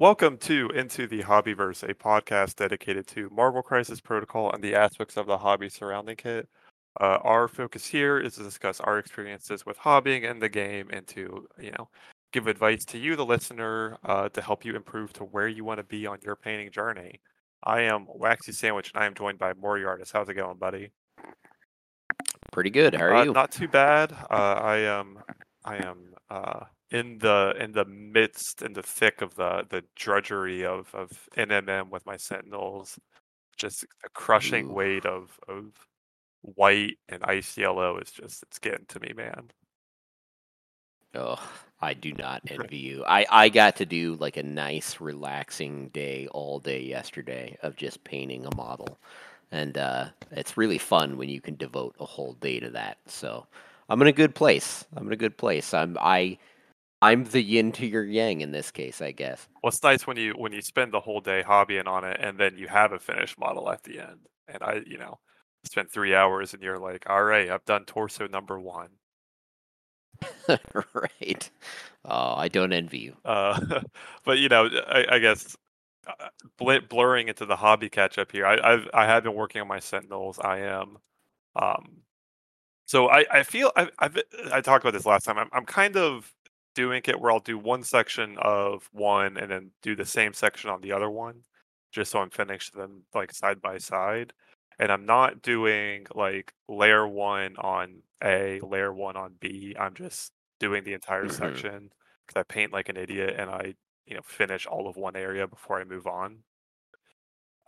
Welcome to Into the Hobbyverse, a podcast dedicated to Marvel Crisis Protocol and the aspects of the hobby surrounding it. Uh, our focus here is to discuss our experiences with hobbying and the game and to, you know, give advice to you, the listener, uh, to help you improve to where you want to be on your painting journey. I am Waxy Sandwich, and I am joined by Moriartis. How's it going, buddy? Pretty good. How are Uh, you? not too bad. Uh, I am, I am uh, in the in the midst, in the thick of the the drudgery of of NMM with my Sentinels. Just a crushing Ooh. weight of of white and ice yellow is just it's getting to me, man. Oh, I do not envy you. I I got to do like a nice, relaxing day all day yesterday of just painting a model, and uh, it's really fun when you can devote a whole day to that. So I'm in a good place. I'm in a good place. I'm I I'm the yin to your yang in this case, I guess. Well, it's nice when you when you spend the whole day hobbying on it and then you have a finished model at the end. And I, you know, spent three hours and you're like, all right, I've done torso number one. right. Oh, I don't envy you. Uh, but you know, I, I guess uh, bl- blurring into the hobby catch up here. I, I've I have been working on my Sentinels. I am. Um, so I, I feel I I've, I talked about this last time. I'm I'm kind of doing it where I'll do one section of one and then do the same section on the other one, just so I'm finished them like side by side. And I'm not doing like layer one on A, layer one on B. I'm just doing the entire Mhm. section because I paint like an idiot and I you know finish all of one area before I move on.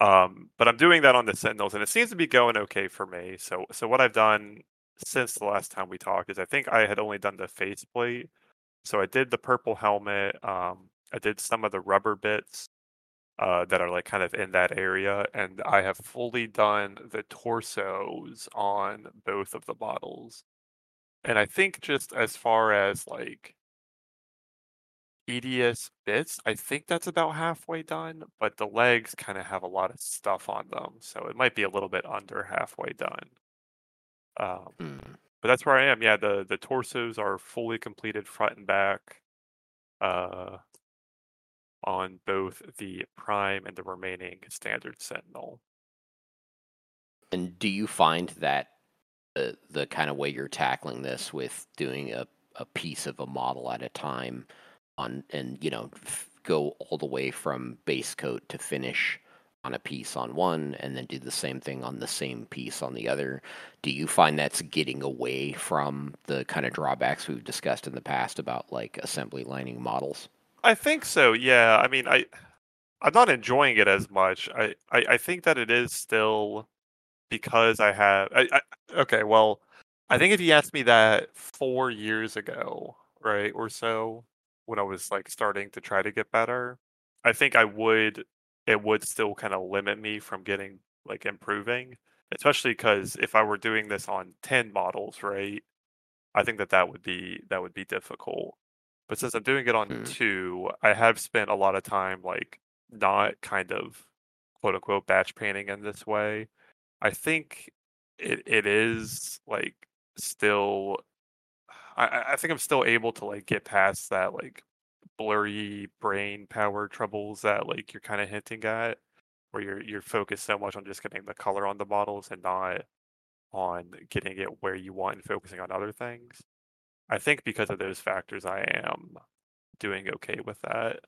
Um, but I'm doing that on the Sentinels, and it seems to be going okay for me. So, so what I've done since the last time we talked is I think I had only done the faceplate. So I did the purple helmet. Um, I did some of the rubber bits uh, that are like kind of in that area, and I have fully done the torsos on both of the models. And I think just as far as like EDS bits, I think that's about halfway done, but the legs kind of have a lot of stuff on them, so it might be a little bit under halfway done. Um, Hmm. But that's where I am. Yeah, the the torsos are fully completed front and back, uh, on both the prime and the remaining standard sentinel. And do you find that the the kind of way you're tackling this with doing a, a piece of a model at a time on and you know f- go all the way from base coat to finish on a piece on one and then do the same thing on the same piece on the other do you find that's getting away from the kind of drawbacks we've discussed in the past about like assembly lining models I think so. Yeah. I mean, I I'm not enjoying it as much. I I, I think that it is still because I have. I, I okay. Well, I think if you asked me that four years ago, right, or so, when I was like starting to try to get better, I think I would. It would still kind of limit me from getting like improving, especially because if I were doing this on ten models, right, I think that that would be that would be difficult. But since I'm doing it on Hmm. two, I have spent a lot of time like not kind of quote unquote batch painting in this way. I think it it is like still I- I think I'm still able to like get past that like blurry brain power troubles that like you're kind of hinting at where you're you're focused so much on just getting the color on the models and not on getting it where you want and focusing on other things. I think because of those factors I am doing okay with that.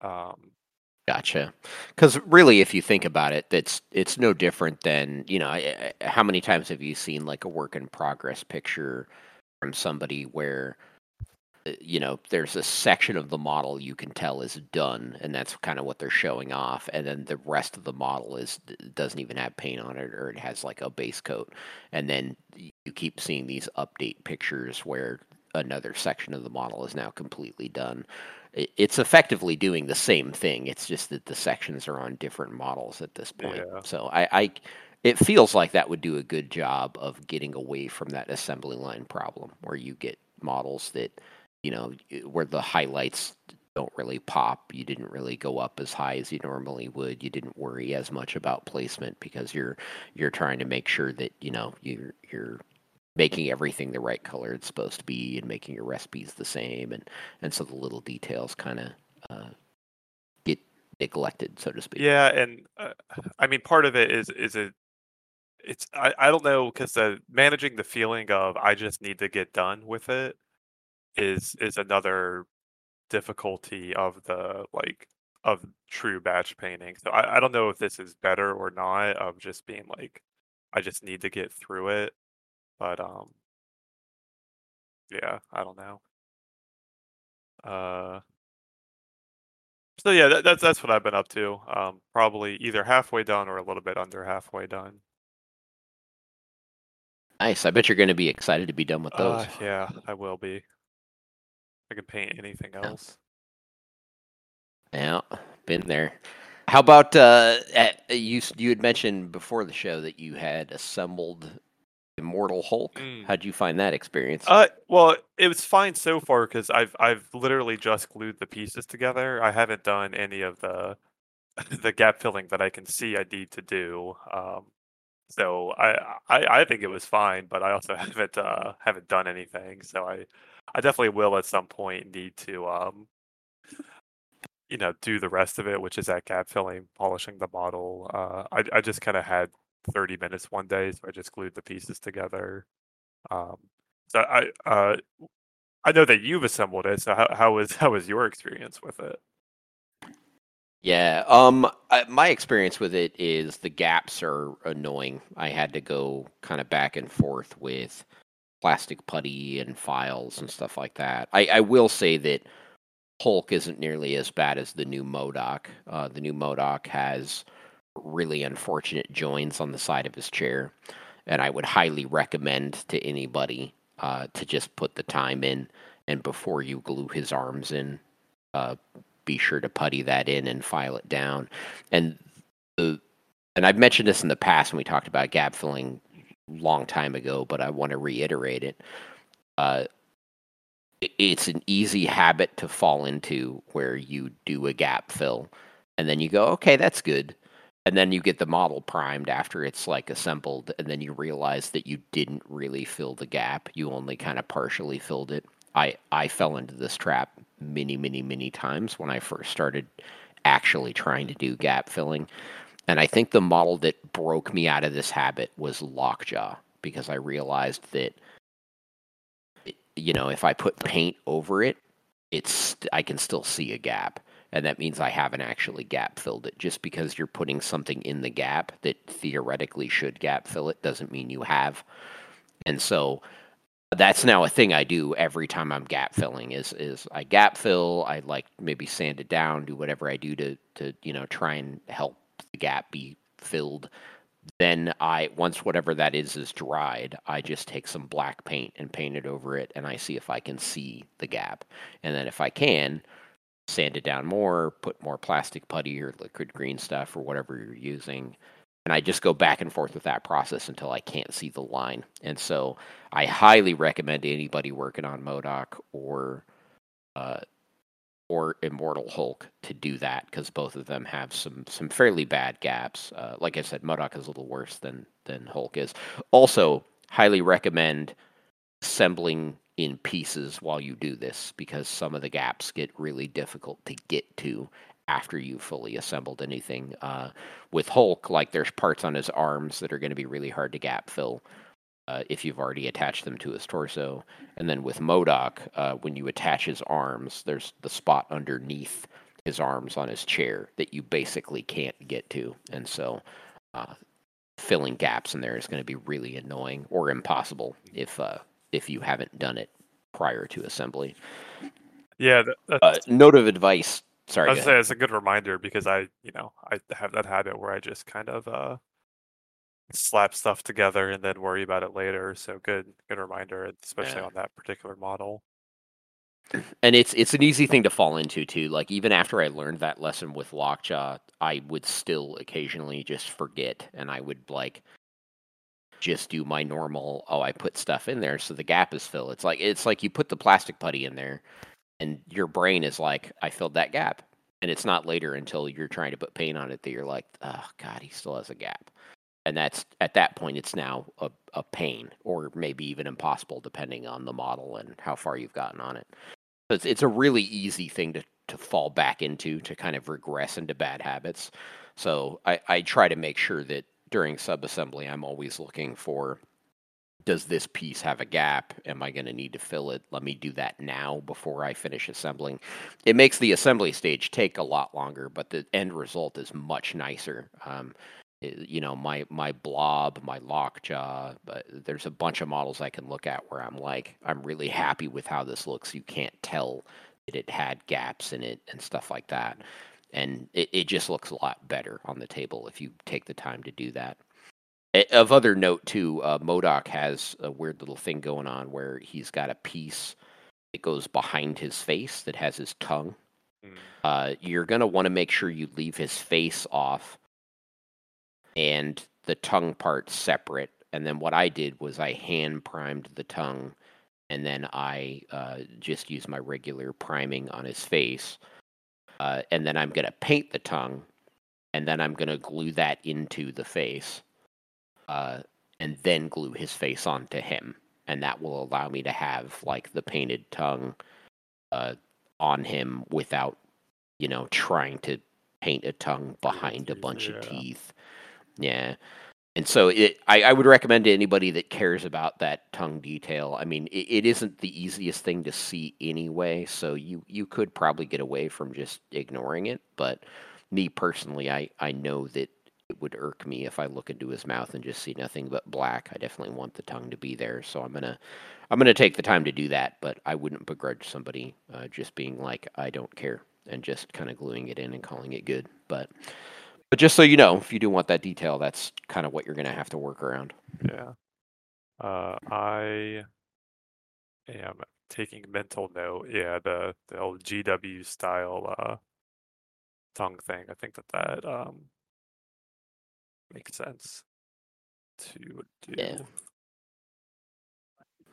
Um Gotcha. Because really, if you think about it, that's it's no different than you know. I- I- How many times have you seen like a work in progress picture from somebody where you know there's a section of the model you can tell is done, and that's kind of what they're showing off, and then the rest of the model is doesn't even have paint on it, or it has like a base coat, and then you keep seeing these update pictures where another section of the model is now completely done it's effectively doing the same thing. It's just that the sections are on different models at this point. Yeah. So I, I, it feels like that would do a good job of getting away from that assembly line problem, where you get models that, you know, where the highlights don't really pop. You didn't really go up as high as you normally would. You didn't worry as much about placement because you're you're trying to make sure that you know you're you're making everything the right color it's supposed to be and making your recipes the same and and so the little details kind of uh, get neglected, so to speak. Yeah, and uh, I mean, part of it is is it. It's I, I don't know because the managing the feeling of I just need to get done with it is is another difficulty of the like of true batch painting. So I, I don't know if this is better or not of just being like I just need to get through it. But um yeah, I don't know. Uh so yeah, that, that's that's what I've been up to. Um probably either halfway done or a little bit under halfway done. Nice. I bet you're going to be excited to be done with those. Uh, yeah, I will be. I could paint anything else. Yeah, been there. How about uh, at, you? You had mentioned before the show that you had assembled Immortal Hulk. Mm. How'd you find that experience? Uh, well, it was fine so far because I've I've literally just glued the pieces together. I haven't done any of the the gap filling that I can see I need to do. Um, so I, I I think it was fine, but I also haven't uh haven't done anything. So I I definitely will at some point need to um you know do the rest of it, which is that gap filling, polishing the model. Uh, I I just kind of had 30 minutes one day, so I just glued the pieces together. Um, so I uh I know that you've assembled it. So how how was how was your experience with it? Yeah. Um. I, my experience with it is the gaps are annoying. I had to go kind of back and forth with plastic putty and files and stuff like that. I, I will say that Hulk isn't nearly as bad as the new MODOK. Uh, the new MODOK has really unfortunate joints on the side of his chair, and I would highly recommend to anybody uh, to just put the time in and before you glue his arms in, uh, be sure to putty that in and file it down. And the and I've mentioned this in the past when we talked about gap filling long time ago, but I want to reiterate it. Uh, it's an easy habit to fall into where you do a gap fill and then you go, okay, that's good. And then you get the model primed after it's like assembled, and then you realize that you didn't really fill the gap. You only kind of partially filled it. I, I fell into this trap many, many, many times when I first started actually trying to do gap filling. And I think the model that broke me out of this habit was Lockjaw because I realized that, you know, if I put paint over it, it's I can still see a gap, and that means I haven't actually gap filled it. Just because you're putting something in the gap that theoretically should gap fill it doesn't mean you have. And so that's now a thing I do every time I'm gap filling is is I gap fill, I like maybe sand it down, do whatever I do to to you know try and help the gap be filled. Then I once whatever that is is dried, I just take some black paint and paint it over it and I see if I can see the gap. And then if I can, sand it down more, put more plastic putty or liquid green stuff or whatever you're using. And I just go back and forth with that process until I can't see the line. And so I highly recommend anybody working on MODOK or uh, or Immortal Hulk to do that because both of them have some some fairly bad gaps. Uh, like I said, MODOK is a little worse than than Hulk is. Also, highly recommend assembling in pieces while you do this because some of the gaps get really difficult to get to after you fully assembled anything. Uh, with Hulk, like there's parts on his arms that are going to be really hard to gap fill uh, if you've already attached them to his torso. And then with MODOK, uh, when you attach his arms, there's the spot underneath his arms on his chair that you basically can't get to. And so uh, filling gaps in there is going to be really annoying or impossible if uh, if you haven't done it prior to assembly. Yeah, that, Uh, note of advice. Sorry. I was say it's a good reminder because I, you know, I have that habit where I just kind of uh slap stuff together and then worry about it later. So good, good reminder, especially Yeah. on that particular model. and it's it's an easy thing to fall into too. Like even after I learned that lesson with Lockjaw, I would still occasionally just forget, and I would like just do my normal. Oh, I put stuff in there, so the gap is filled. It's like it's like you put the plastic putty in there, and your brain is like, I filled that gap, and it's not later until you're trying to put paint on it that you're like, oh God, he still has a gap. And that's at that point, it's now a, a pain, or maybe even impossible, depending on the model and how far you've gotten on it. It's it's a really easy thing to to fall back into to kind of regress into bad habits. So I, I try to make sure that during subassembly I'm always looking for does this piece have a gap? Am I going to need to fill it? Let me do that now before I finish assembling. It makes the assembly stage take a lot longer, but the end result is much nicer. Um, you know, my my blob, my lockjaw, but there's a bunch of models I can look at where I'm like, I'm really happy with how this looks. You can't tell that it had gaps in it and stuff like that. And it, it just looks a lot better on the table if you take the time to do that. Of other note, too, uh, MODOK has a weird little thing going on where he's got a piece that goes behind his face that has his tongue. Mm. Uh, you're going to want to make sure you leave his face off and the tongue part separate. And then what I did was I hand primed the tongue and then I uh, just used my regular priming on his face. Uh, and then I'm going to paint the tongue and then I'm going to glue that into the face uh, and then glue his face onto him, and that will allow me to have like the painted tongue uh, on him without, you know, trying to paint a tongue behind a bunch yeah. of teeth. Yeah. And so it, I, I, would recommend to anybody that cares about that tongue detail. I mean, it, it isn't the easiest thing to see anyway, so you, you could probably get away from just ignoring it. But me personally, I, I know that it would irk me if I look into his mouth and just see nothing but black. I definitely want the tongue to be there, so I'm gonna I'm gonna take the time to do that. But I wouldn't begrudge somebody uh, just being like, I don't care, and just kind of gluing it in and calling it good. But but just so you know, if you do want that detail, that's kind of what you're gonna have to work around. Yeah, uh, I am taking mental note. Yeah, the the old GW style uh, tongue thing. I think that that um makes sense to do. Yeah.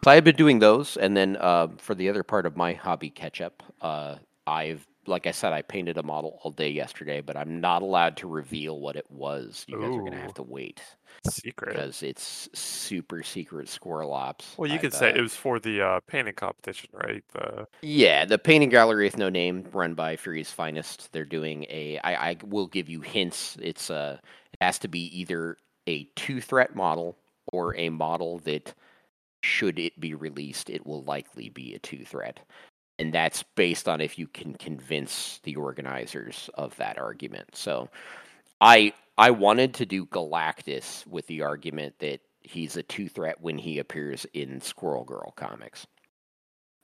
So I have been doing those, and then uh, for the other part of my hobby catch up, uh, I've like I said, I painted a model all day yesterday, but I'm not allowed to reveal what it was. You guys are gonna have to wait. Secret. Because it's super secret squirrel ops. Well, you could say it was for the uh, painting competition, right? The... Yeah, the painting gallery with no name, run by Fury's Finest. They're doing a. I, I will give you hints. It's a. Uh, it has to be either a two threat model or a model that, should it be released, it will likely be a two threat and that's based on if you can convince the organizers of that argument. So I I wanted to do Galactus with the argument that he's a two threat when he appears in Squirrel Girl comics.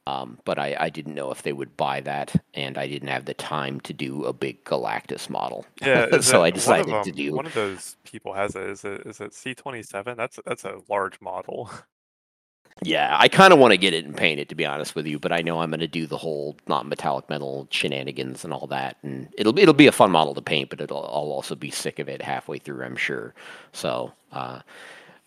Um, but I, I didn't know if they would buy that, and I didn't have the time to do a big Galactus model. Yeah, so I decided them, to do one of those people has it. Is it is it C twenty seven? That's that's a large model. Yeah, I kind of want to get it and paint it to be honest with you, but I know I'm going to do the whole non-metallic metal shenanigans and all that, and it'll it'll be a fun model to paint, but it'll I'll also be sick of it halfway through, I'm sure. So, uh,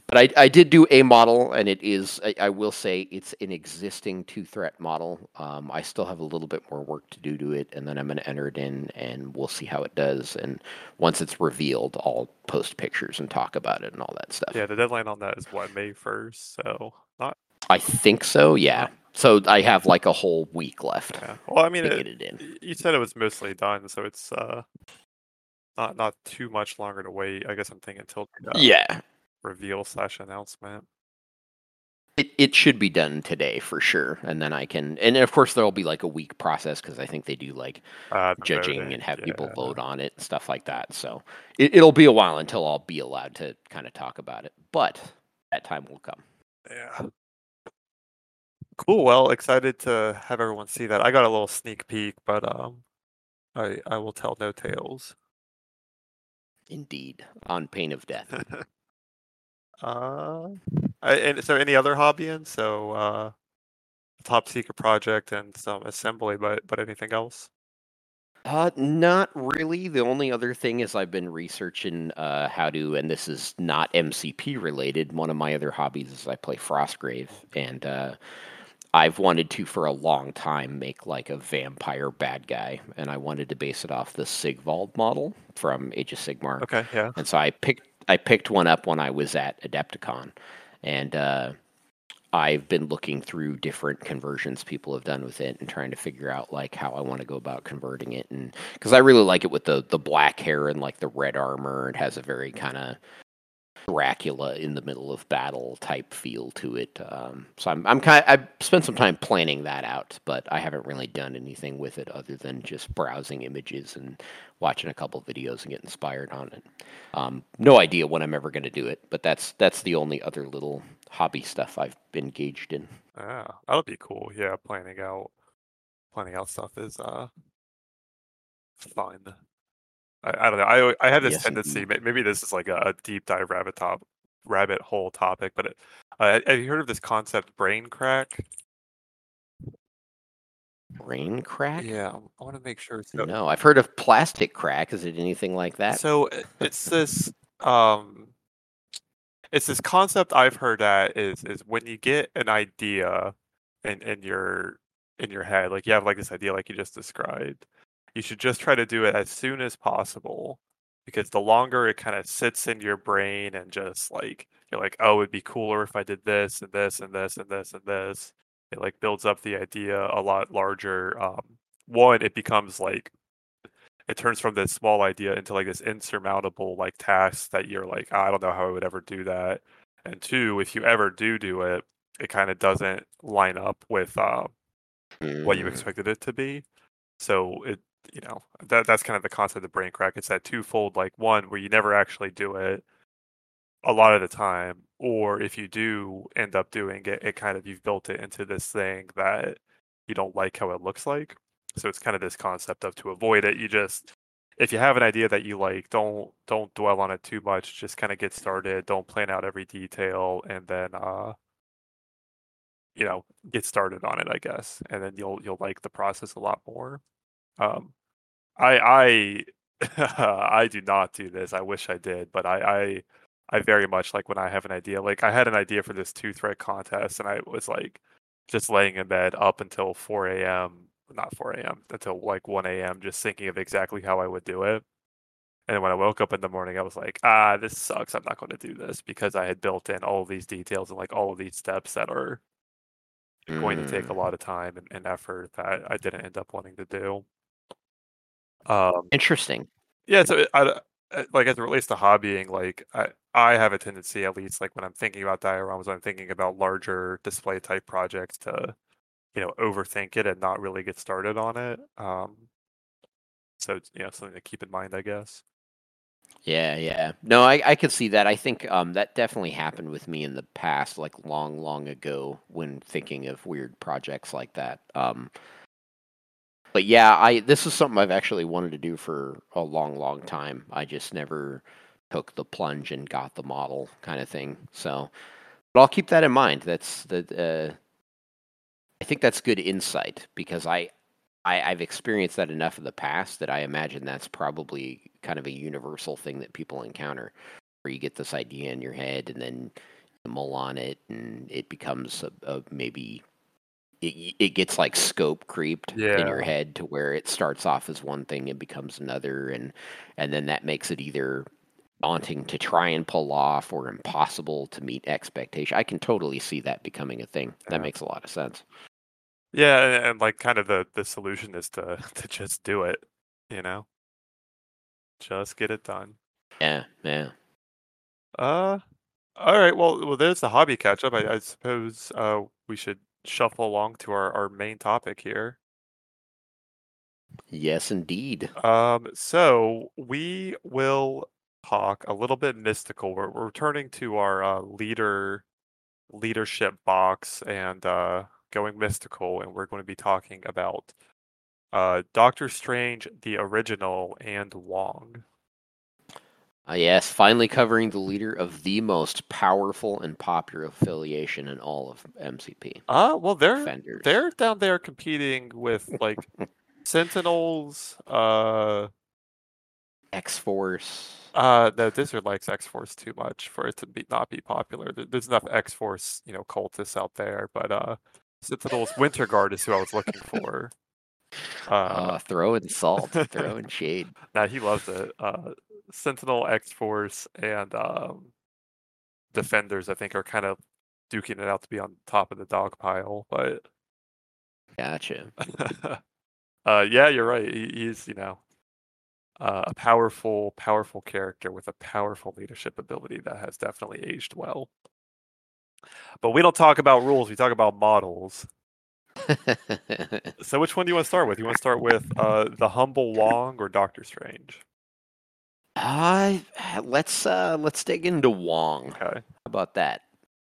but I I did do a model, and it is I, I will say it's an existing two threat model. Um, I still have a little bit more work to do to it, and then I'm going to enter it in, and we'll see how it does. And once it's revealed, I'll post pictures and talk about it and all that stuff. Yeah, the deadline on that is what May first, so I think so. Yeah. So I have like a whole week left. Yeah. Well, I mean, it, it you said it was mostly done, so it's uh not not too much longer to wait. I guess I'm thinking until uh, yeah reveal slash announcement. It it should be done today for sure, and then I can. And of course, there'll be like a week process because I think they do like uh, judging voting. and have yeah. people vote on it and stuff like that. So it, it'll be a while until I'll be allowed to kind of talk about it, but that time will come. Yeah. Cool. Well, excited to have everyone see that. I got a little sneak peek, but um, I I will tell no tales. Indeed, on pain of death. uh, I, and so any other hobby and so uh, top secret project and some assembly, but but anything else? Uh, not really. The only other thing is I've been researching uh, how to, and this is not MCP related. One of my other hobbies is I play Frostgrave, and uh, I've wanted to for a long time make like a vampire bad guy, and I wanted to base it off the Sigvald model from Age of Sigmar. Okay, yeah. And so I picked I picked one up when I was at Adepticon, and uh, I've been looking through different conversions people have done with it and trying to figure out like how I want to go about converting it and because I really like it with the the black hair and like the red armor it has a very kind of Dracula in the middle of battle type feel to it. Um, so I'm I'm kind I've spent some time planning that out, but I haven't really done anything with it other than just browsing images and watching a couple videos and get inspired on it. Um, no idea when I'm ever going to do it, but that's that's the only other little hobby stuff I've been engaged in. Yeah, that'll be cool. Yeah, planning out planning out stuff is uh fun. I, I don't know. I I have this Yes, tendency. Maybe this is like a, a deep dive rabbit top rabbit hole topic, but it, uh, have you heard of this concept brain crack? Brain crack? Yeah, I want to make sure. So, No, I've heard of plastic crack. Is it anything like that? so it's this um, it's this concept I've heard at is is when you get an idea in in your in your head, like you have like this idea, like you just described, you should just try to do it as soon as possible because the longer it kind of sits in your brain and just like you're like, oh, it'd be cooler if I did this and this and this and this and this. It like builds up the idea a lot larger. Um, one, it becomes like it turns from this small idea into like this insurmountable like task that you're like, I don't know how I would ever do that. And two, if you ever do do it, it kind of doesn't line up with uh, what you Mm, expected it to be. So it, you know, that that's kind of the concept of brain crack. It's that twofold, like one where you never actually do it a lot of the time, or if you do end up doing it, it kind of you've built it into this thing that you don't like how it looks like. So it's kind of this concept of to avoid it, you just if you have an idea that you like, don't don't dwell on it too much. Just kind of get started. Don't plan out every detail, and then uh, you know, get started on it. I guess, and then you'll you'll like the process a lot more. Um, I I I do not do this. I wish I did, but I I I very much like when I have an idea. Like I had an idea for this two threat contest, and I was like just laying in bed up until 4 a.m. Not 4 a.m. until like 1 a.m. Just thinking of exactly how I would do it. And when I woke up in the morning, I was like, ah, this sucks. I'm not going to do this because I had built in all of these details and like all of these steps that are going to take a mm. lot of time and, and effort that I didn't end up wanting to do. Um, Interesting. yeah, so I, like as it relates to hobbying, like I, I have a tendency, at least like when I'm thinking about dioramas, I'm thinking about larger display type projects to, you know, overthink it and not really get started on it. Um, so it's, you know, something to keep in mind, I guess. Yeah, yeah. No, I, I could see that. I think um, that definitely happened with me in the past, like long, long ago, when thinking of weird projects like that. Um, but yeah, I this is something I've actually wanted to do for a long, long time. I just never took the plunge and got the model, kind of thing. So, but I'll keep that in mind. That's the. Uh, I think that's good insight because I, I I've experienced that enough in the past that I imagine that's probably kind of a universal thing that people encounter, where you get this idea in your head and then mull on it and it becomes a, a maybe it it gets like scope creeped in your head to where it starts off as one thing and becomes another and and then that makes it either daunting to try and pull off or impossible to meet expectation. I can totally see that becoming a thing. That Yeah. makes a lot of sense. Yeah, and, and like kind of the the solution is to to just do it, you know, just get it done. Yeah, yeah. Uh, all right. Well, well, there's the hobby catch up. I, I suppose uh we should shuffle along to our our main topic here. Yes, indeed. Um, so we will talk a little bit mystical. We're, we're returning to our uh, leader leadership box and uh, going mystical, and we're going to be talking about uh, Doctor Strange, the original, and Wong. Uh, yes, finally covering the leader of the most powerful and popular affiliation in all of MCP. Uh, well, they're Defenders. they're down there competing with like Sentinels. Uh, X Force. uh, no, Dizzard likes X Force too much for it to be not be popular. There's enough X Force, you know, cultists out there, but uh, Sentinels Winter Guard is who I was looking for. Uh, Uh, throwing salt, throwing shade. now he loves it. Uh, Sentinel, X Force, and um, Defenders, I think, are kind of duking it out to be on top of the dog pile. But Gotcha. uh, yeah, you're right. He, he's you know uh, a powerful, powerful character with a powerful leadership ability that has definitely aged well. But we don't talk about rules; we talk about models. so, which one do you want to start with? You want to start with uh, the humble Wong or Doctor Strange? Uh, let's uh, let's dig into Wong. Okay. How about that?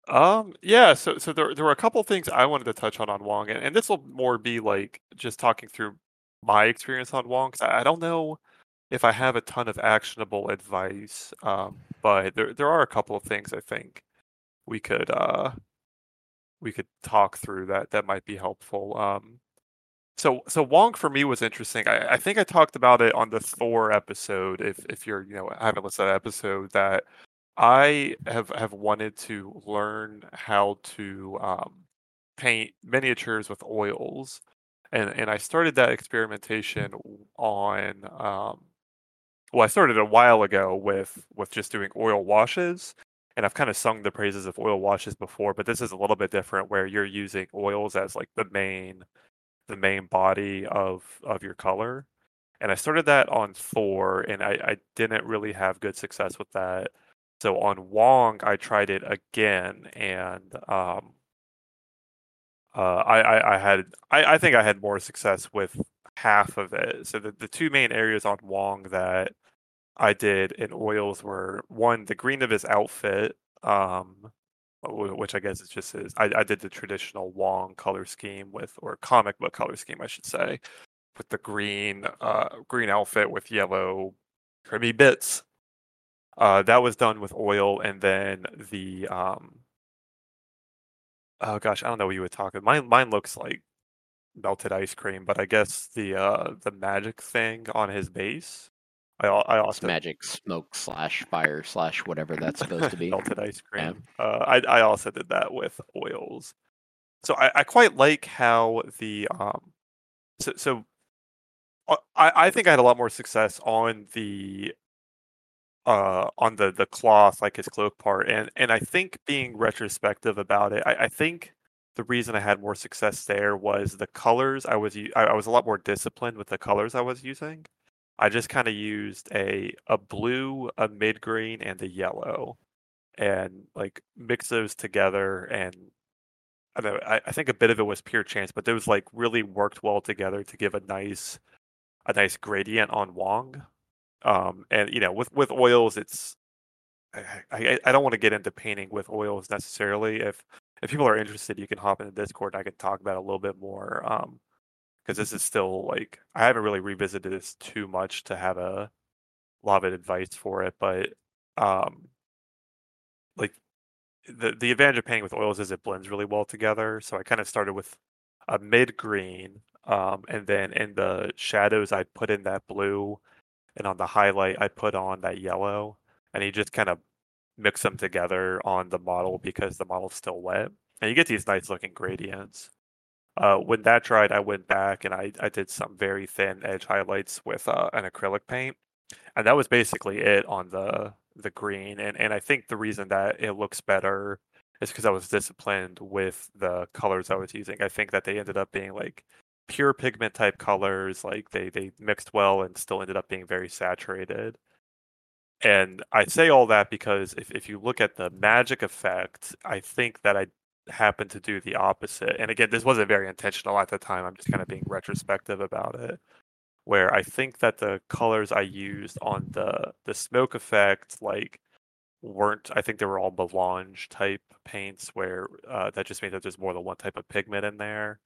Um, yeah, so so there there were a couple things I wanted to touch on on Wong, and, and this will more be like just talking through my experience on Wong. Cause I, I don't know if I have a ton of actionable advice, um, but there there are a couple of things I think we could uh we could talk through that that might be helpful. Um, so so Wong for me was interesting. I, I think I talked about it on the Thor episode. If if you're you know haven't listened to that episode, that I have have wanted to learn how to um, paint miniatures with oils, and and I started that experimentation on um, well, I started a while ago with with just doing oil washes, and I've kind of sung the praises of oil washes before, but this is a little bit different where you're using oils as like the main the main body of of your color. And I started that on Thor, and I, I didn't really have good success with that. So on Wong, I tried it again, and um, uh, I, I, I had I, I think I had more success with half of it. So the, the two main areas on Wong that I did in oils were one, the green of his outfit, um, which I guess is just is. I, I did the traditional Wong color scheme with, or comic book color scheme, I should say, with the green uh, green outfit with yellow trimmy bits. Uh, that was done with oil, and then the um, oh gosh, I don't know what you would talk. About. Mine mine looks like melted ice cream, but I guess the uh the magic thing on his base. I I also magic smoke slash fire slash whatever that's supposed to be. melted ice cream. Yeah. Uh, I I also did that with oils. So I, I quite like how the um so so uh, I, I think I had a lot more success on the uh on the the cloth like his cloak part and and I think being retrospective about it I, I think the reason I had more success there was the colors I was I, I was a lot more disciplined with the colors I was using. I just kind of used a a blue, a mid green, and a yellow, and like mix those together. And I know I, I think a bit of it was pure chance, but those like really worked well together to give a nice a nice gradient on Wong. Um, and you know with with oils, it's I, I, I don't want to get into painting with oils necessarily. If if people are interested, you can hop into Discord. I can talk about a little bit more. Um, because this is still like I haven't really revisited this too much to have a lot of advice for it, but um, like the the advantage of painting with oils is it blends really well together. So I kind of started with a mid green, um, and then in the shadows I put in that blue, and on the highlight I put on that yellow, and you just kind of mix them together on the model because the model's still wet, and you get these nice looking gradients. Uh, when that dried, I went back and I, I did some very thin edge highlights with uh, an acrylic paint, and that was basically it on the the green. And and I think the reason that it looks better is because I was disciplined with the colors I was using. I think that they ended up being like pure pigment type colors, like they they mixed well and still ended up being very saturated. And I say all that because if, if you look at the magic effect, I think that I happened to do the opposite. And again, this wasn't very intentional at the time. I'm just kind of being retrospective about it. Where I think that the colors I used on the the smoke effect, like weren't I think they were all melange type paints where uh, that just means that there's more than one type of pigment in there.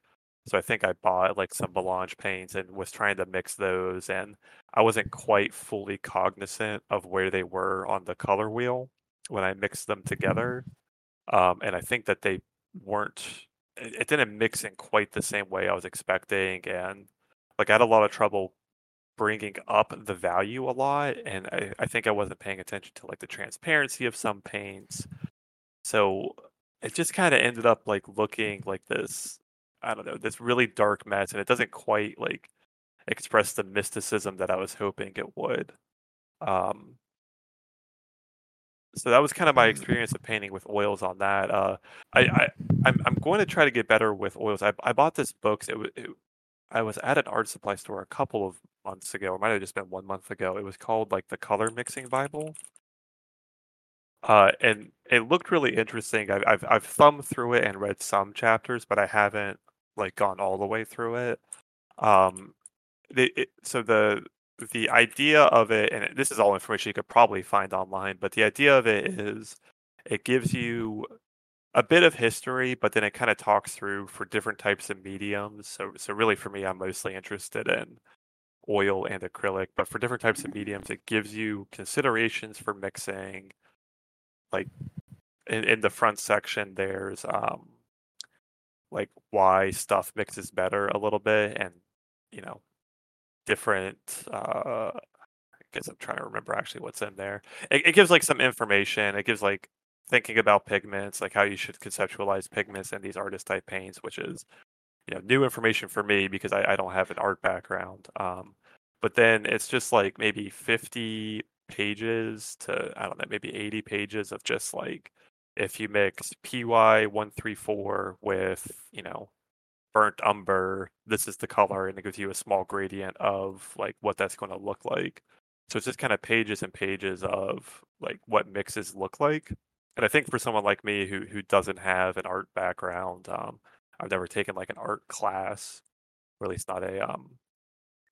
So I think I bought like some melange paints and was trying to mix those, and I wasn't quite fully cognizant of where they were on the color wheel when I mixed them together. Um, and I think that they weren't. It didn't mix in quite the same way I was expecting, and like I had a lot of trouble bringing up the value a lot, and I, I think I wasn't paying attention to like the transparency of some paints. So it just kind of ended up like looking like this I don't know, this really dark mess, and it doesn't quite like express the mysticism that I was hoping it would. Um, so that was kind of my experience of painting with oils on that. Uh, I, I I'm I'm going to try to get better with oils. I I bought this book. It was it, I was at an art supply store a couple of months ago. It might have just been one month ago. It was called like the Color Mixing Bible. Uh, and it looked really interesting. I've, I've I've thumbed through it and read some chapters, but I haven't like gone all the way through it. Um, it, it, so the the idea of it, and this is all information you could probably find online, but the idea of it is it gives you a bit of history, but then it kind of talks through for different types of mediums. So so really for me, I'm mostly interested in oil and acrylic, but for different types of mediums, it gives you considerations for mixing like in, in the front section there's um like why stuff mixes better a little bit and you know different uh I guess I'm trying to remember actually what's in there. It, it gives like some information. It gives like thinking about pigments, like how you should conceptualize pigments and these artist type paints, which is you know new information for me because I, I don't have an art background. Um, but then it's just like maybe 50 pages to I don't know, maybe 80 pages of just like if you mix PY134 with, you know, burnt umber, this is the color, and it gives you a small gradient of like what that's going to look like. So it's just kind of pages and pages of like what mixes look like. And I think for someone like me who who doesn't have an art background, um, I've never taken like an art class, or at least not a um,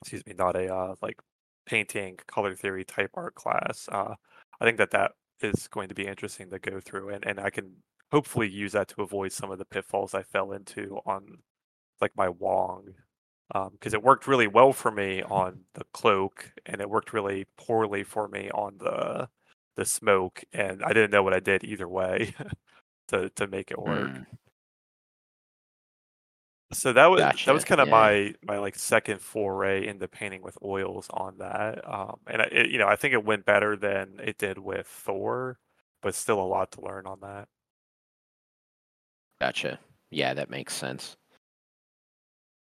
excuse me, not a uh, like painting color theory type art class. Uh, I think that that is going to be interesting to go through, and, and I can hopefully use that to avoid some of the pitfalls I fell into on like my Wong, because um, it worked really well for me on the cloak, and it worked really poorly for me on the the smoke, and I didn't know what I did either way to to make it work. Mm. So that was gotcha. that was kind of yeah. my my like second foray into painting with oils on that, um, and it, you know I think it went better than it did with Thor, but still a lot to learn on that. Gotcha. Yeah, that makes sense.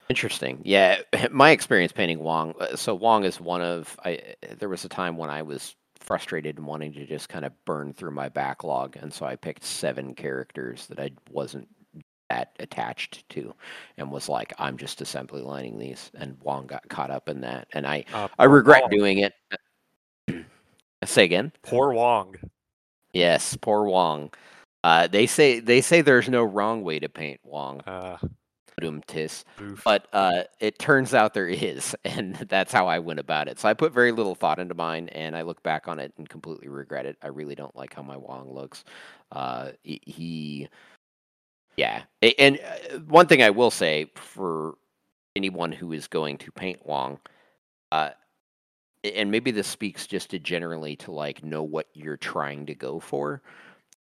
Interesting. Yeah, my experience painting Wong. Uh, so Wong is one of. I there was a time when I was frustrated and wanting to just kind of burn through my backlog, and so I picked seven characters that I wasn't that attached to and was like i'm just assembly lining these and wong got caught up in that and i uh, i regret wong. doing it say again poor wong yes poor wong uh, they say they say there's no wrong way to paint wong uh, but uh, it turns out there is and that's how i went about it. So i put very little thought into mine and i look back on it and completely regret it. I really don't like how my wong looks. Uh, he yeah, and uh, one thing I will say for anyone who is going to paint Wong, uh, and maybe this speaks just to generally to like know what you're trying to go for.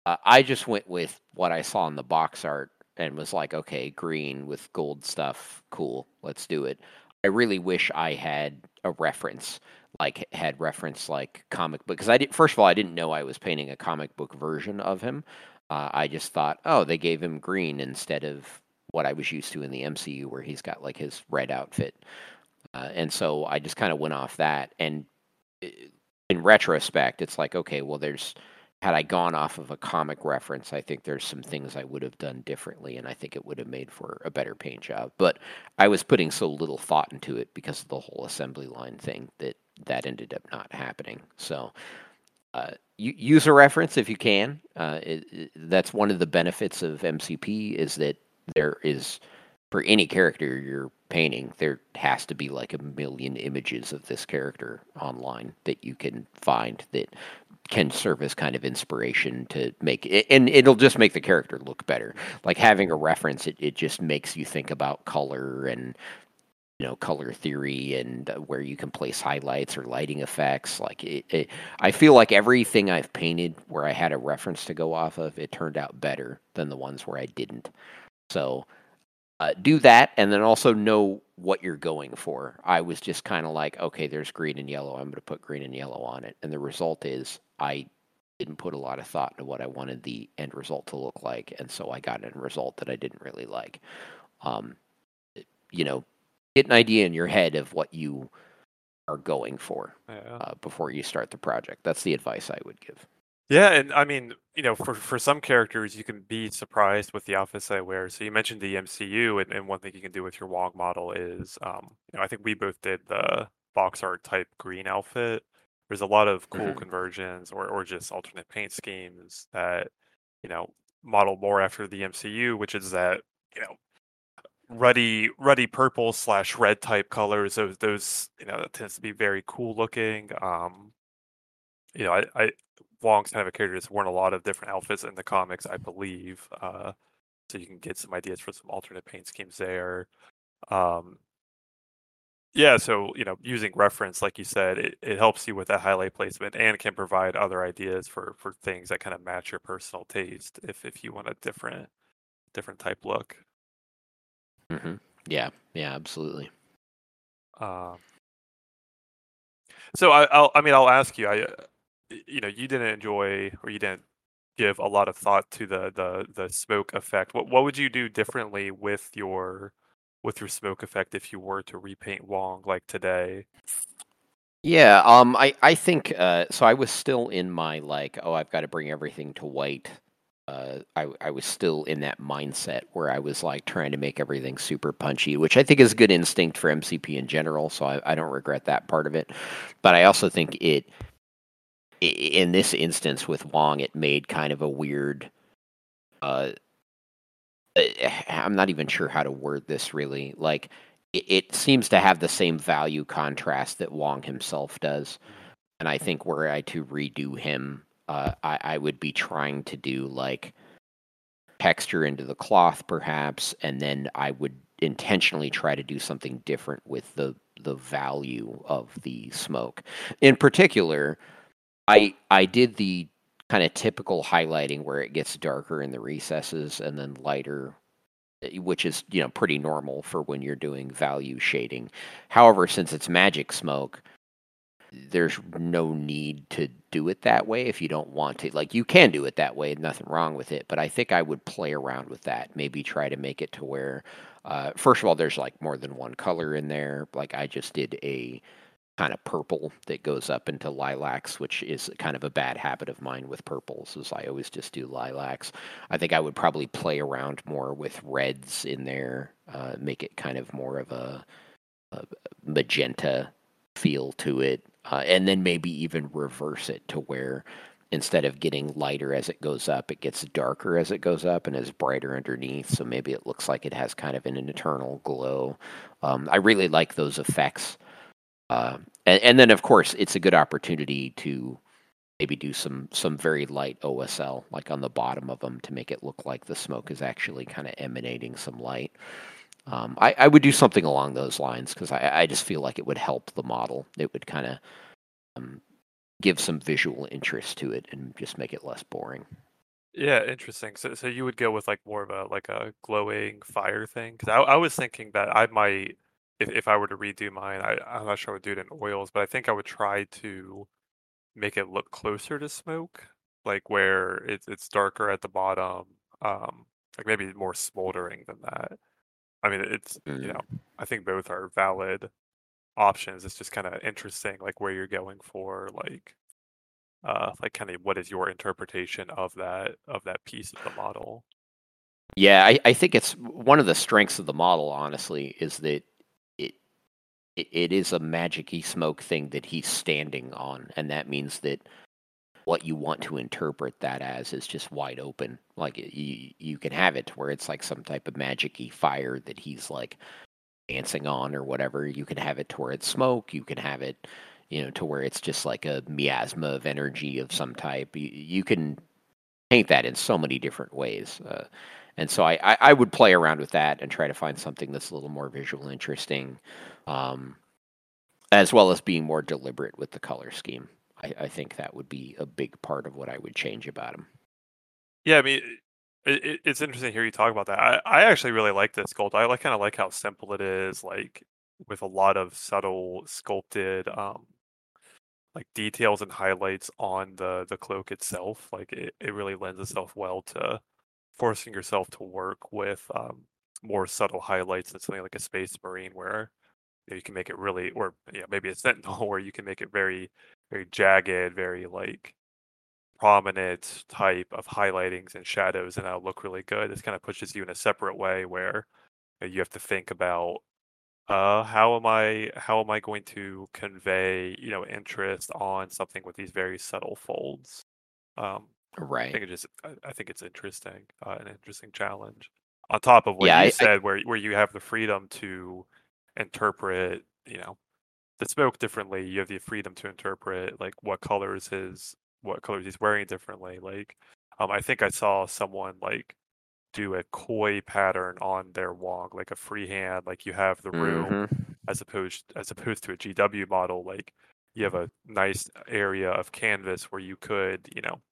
Uh, I just went with what I saw in the box art and was like, okay, green with gold stuff, cool, let's do it. I really wish I had a reference, like had reference like comic book, because I did. First of all, I didn't know I was painting a comic book version of him. Uh, I just thought, oh, they gave him green instead of what I was used to in the MCU, where he's got like his red outfit. Uh, and so I just kind of went off that. And eh, in retrospect, it's like, okay, well, there's had I gone off of a comic reference, I think there's some things I would have done differently, and I think it would have made for a better paint job. But I was putting so little thought into it because of the whole assembly line thing that that ended up not happening. So uh, use a reference if you can. Uh, it, it, that's one of the benefits of MCP is that there is for any character you're painting, there has to be like a million images of this character online that you can find that can serve as kind of inspiration to make it, and it'll just make the character look better. Like having a reference, it, it just makes you think about color and you know color theory and uh, where you can place highlights or lighting effects. Like it, it, i feel like everything i've painted where i had a reference to go off of it turned out better than the ones where i didn't. So uh, do that and then also know what you're going for. I was just kind of like okay there's green and yellow i'm going to put green and yellow on it. And the result is i didn't put a lot of thought into what i wanted the end result to look like and so i got a result that i didn't really like um, you know get an idea in your head of what you are going for yeah. uh, before you start the project. That's the advice I would give. Yeah, and I mean, you know, for for some characters, you can be surprised with the outfits they wear. So you mentioned the MCU, and, and one thing you can do with your Wong model is, um, you know, I think we both did the box art type green outfit. There's a lot of cool Mhm. conversions or or just alternate paint schemes that, you know, model more after the MCU, which is that, you know, ruddy ruddy purple slash red type colors. Those those, you know, that tends to be very cool looking. Um, you know, I, I Wong's kind of a character that's worn a lot of different outfits in the comics, I believe. Uh, so you can get some ideas for some alternate paint schemes there. Um, yeah, so you know, using reference, like you said, it, it helps you with that highlight placement and can provide other ideas for for things that kind of match your personal taste if if you want a different different type look. Mm-hmm. Yeah, yeah, absolutely. Um, so I, I'll, I mean, I'll ask you. I, uh, you know, you didn't enjoy or you didn't give a lot of thought to the the the smoke effect. What what would you do differently with your with your smoke effect if you were to repaint Wong like today? Yeah, um, I I think uh, so. I was still in my like, oh, I've got to bring everything to white. Uh, I I was still in that mindset where I was like trying to make everything super punchy, which I think is a good instinct for MCP in general. So I, I don't regret that part of it. But I also think it, in this instance with Wong, it made kind of a weird. Uh, I'm not even sure how to word this really. Like it, it seems to have the same value contrast that Wong himself does. And I think were I to redo him, uh, I, I would be trying to do like texture into the cloth, perhaps, and then I would intentionally try to do something different with the the value of the smoke. In particular, I I did the kind of typical highlighting where it gets darker in the recesses and then lighter eh, which is you know pretty normal for when you're doing value shading. However, since it's magic smoke, there's no need to do it that way if you don't want to. Like you can do it that way, nothing wrong with it. But I think I would play around with that. Maybe try to make it to where, uh, first of all, there's like more than one color in there. Like I just did a kind of purple that goes up into lilacs, which is kind of a bad habit of mine with purples, is I always just do lilacs. I think I would probably play around more with reds in there, uh, make it kind of more of a, a magenta feel to it, uh, and then maybe even reverse it to where instead of getting lighter as it goes up, it gets darker as it goes up and is brighter underneath. So maybe it looks like it has kind of an eternal glow. Um, I really like those effects. Uh, and, and then, of course, it's a good opportunity to maybe do some some very light OSL, like on the bottom of them, to make it look like the smoke is actually kind of emanating some light. Um, I, I would do something along those lines because I, I just feel like it would help the model. It would kind of um, give some visual interest to it and just make it less boring. Yeah, interesting. So so you would go with like more of a like a glowing fire thing? Because I I was thinking that I might if if I were to redo mine, I I'm not sure I would do it in oils, but I think I would try to make it look closer to smoke, like where it's it's darker at the bottom, um, like maybe more smoldering than that. I mean, it's you Mm. know, I think both are valid options. It's just kind of interesting, like where you're going for, like uh, like kind of what is your interpretation of that of that piece of the model. Yeah, I, I think it's one of the strengths of the model. Honestly, is that it, is a magicy smoke thing that he's standing on, and that means that what you want to interpret that as is just wide open. Like you, you can have it where it's like some type of magicy fire that he's like dancing on or whatever. You can have it to where it's smoke. You can have it, you know, to where it's just like a miasma of energy of some type. You, you can paint that in so many different ways. Uh, and so I, I, I would play around with that and try to find something that's a little more visual interesting, um, as well as being more deliberate with the color scheme. I, I think that would be a big part of what I would change about him. Yeah, I mean, it, it, it's interesting to hear you talk about that. I, I actually really like this sculpt. I like kind of like how simple it is, like with a lot of subtle sculpted um like details and highlights on the the cloak itself. Like it, it really lends itself well to forcing yourself to work with um more subtle highlights than something like a space marine where you, know, you can make it really or maybe a sentinel where you can make it very very jagged, very like prominent type of highlightings and shadows and that'll look really good. This kind of pushes you in a separate way where you have to think about uh, how am I how am I going to convey you know interest on something with these very subtle folds? Um, I Right. think it just I, I think it's interesting, uh, an interesting challenge. On top of what Yeah, you I, I said, where where you have the freedom to interpret, you know, the smoke differently. You have the freedom to interpret like what colors his what colors he's wearing differently. Like, um, I think I saw someone like do a koi pattern on their wong, like a freehand, like you have the room hmm as opposed as opposed to a GW model, like you have a nice area of canvas where you could, you know,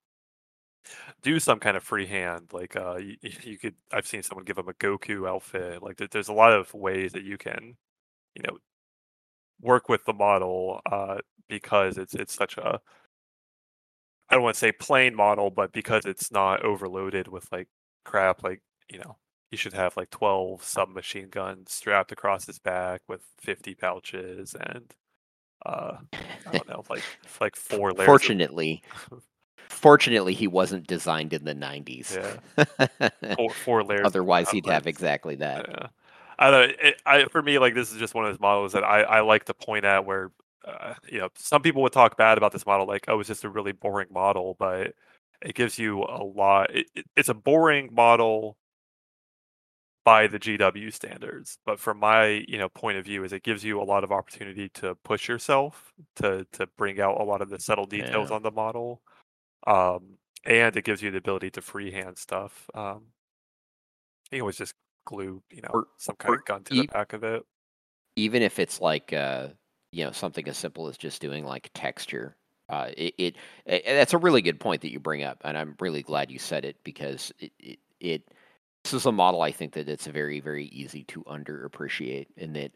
do some kind of freehand. Like uh, you, you could. I've seen someone give them a Goku outfit. Like there, there's a lot of ways that you can, you know, work with the model uh, because it's it's such a I don't want to say plain model, but because it's not overloaded with like crap, like you know, he should have like 12 submachine guns strapped across his back with 50 pouches and uh, I don't know, like like four layers. Fortunately, Of, fortunately, he wasn't designed in the '90s. yeah, four, four layers. Otherwise, he'd have exactly that. Yeah. I don't know. It, I for me, like this is just one of those models that I, I like to point at where, uh, you know, some people would talk bad about this model, like, oh, it's just a really boring model, but it gives you a lot. It, it, it's a boring model by the GW standards, but from my you know point of view, is it gives you a lot of opportunity to push yourself to to bring out a lot of the subtle details Yeah. on the model, um, and it gives you the ability to freehand stuff. Um, you can always just glue, you know, Or, some kind of gun to the e- back of it. even if it's like uh, you know something as simple as just doing like texture. Uh, it, it, it that's a really good point that you bring up, and I'm really glad you said it because it, it, it this is a model I think that it's very very easy to underappreciate, and that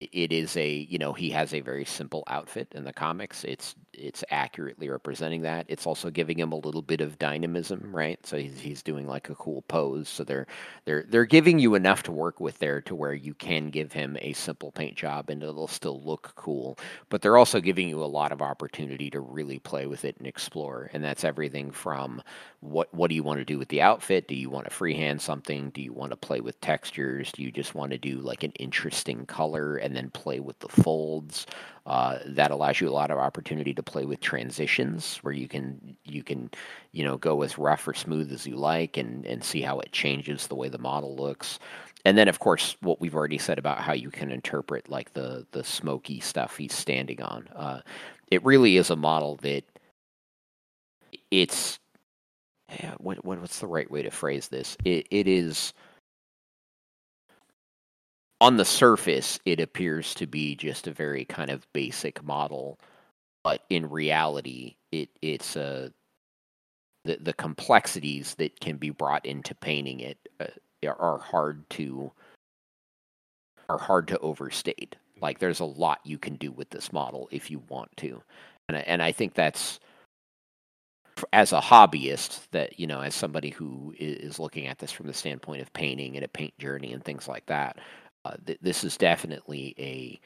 it is a you know he has a very simple outfit in the comics. It's it's accurately representing that. It's also giving him a little bit of dynamism right? So he's, he's doing like a cool pose. So they're they're they're giving you enough to work with there to where you can give him a simple paint job and it'll still look cool. But they're also giving you a lot of opportunity to really play with it and explore. And that's everything from what what do you want to do with the outfit? Do you want to freehand something? Do you want to play with textures? Do you just want to do like an interesting color and then play with the folds. Uh, that allows you a lot of opportunity to play with transitions, where you can you can you know go as rough or smooth as you like, and and see how it changes the way the model looks. And then, of course, what we've already said about how you can interpret like the the smoky stuff he's standing on. Uh, it really is a model that it's yeah, what, what what's the right way to phrase this? It it is on the surface, it appears to be just a very kind of basic model, but in reality, it it's a the the complexities that can be brought into painting it uh, are hard to are hard to overstate. Like there's a lot you can do with this model if you want to, and and I think that's as a hobbyist that you know as somebody who is looking at this from the standpoint of painting and a paint journey and things like that uh, th- this is definitely a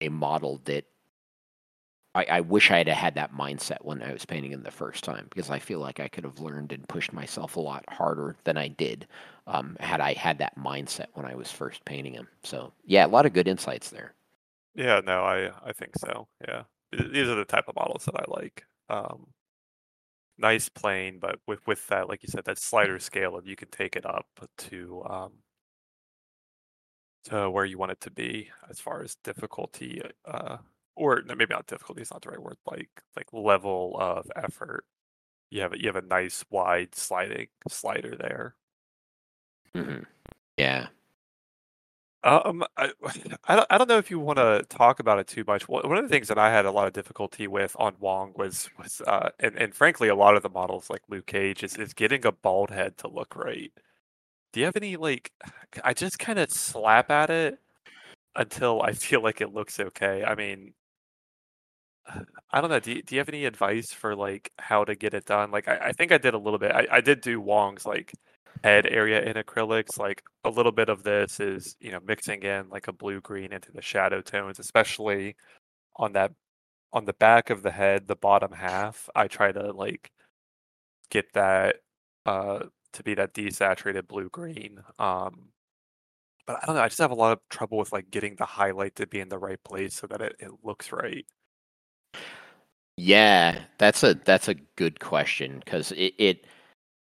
a model that I, I wish I had had that mindset when I was painting him the first time because I feel like I could have learned and pushed myself a lot harder than I did um, had I had that mindset when I was first painting him. So yeah, a lot of good insights there. Yeah, no, I I think so. Yeah, these are the type of models that I like. Um, nice plain, but with with that, like you said, that slider scale of you can take it up to um to where you want it to be as far as difficulty, uh, or no, maybe not difficulty is not the right word. Like like level of effort. You have a, you have a nice wide sliding slider there. hmm Yeah. Um, I, I don't, know if you want to talk about it too much. One one of the things that I had a lot of difficulty with on Wong was was uh, and and frankly, a lot of the models like Luke Cage is is getting a bald head to look right. Do you have any like? I just kind of slap at it until I feel like it looks okay. I mean, I don't know. Do you, do you have any advice for like how to get it done? Like, I, I think I did a little bit. I, I did do Wong's like head area in acrylics. Like a little bit of this is you know mixing in like a blue green into the shadow tones, especially on that on the back of the head, the bottom half. I try to like get that uh, to be that desaturated blue green. Um, but I don't know. I just have a lot of trouble with like getting the highlight to be in the right place so that it, it looks right. Yeah, that's a that's a good question because it, it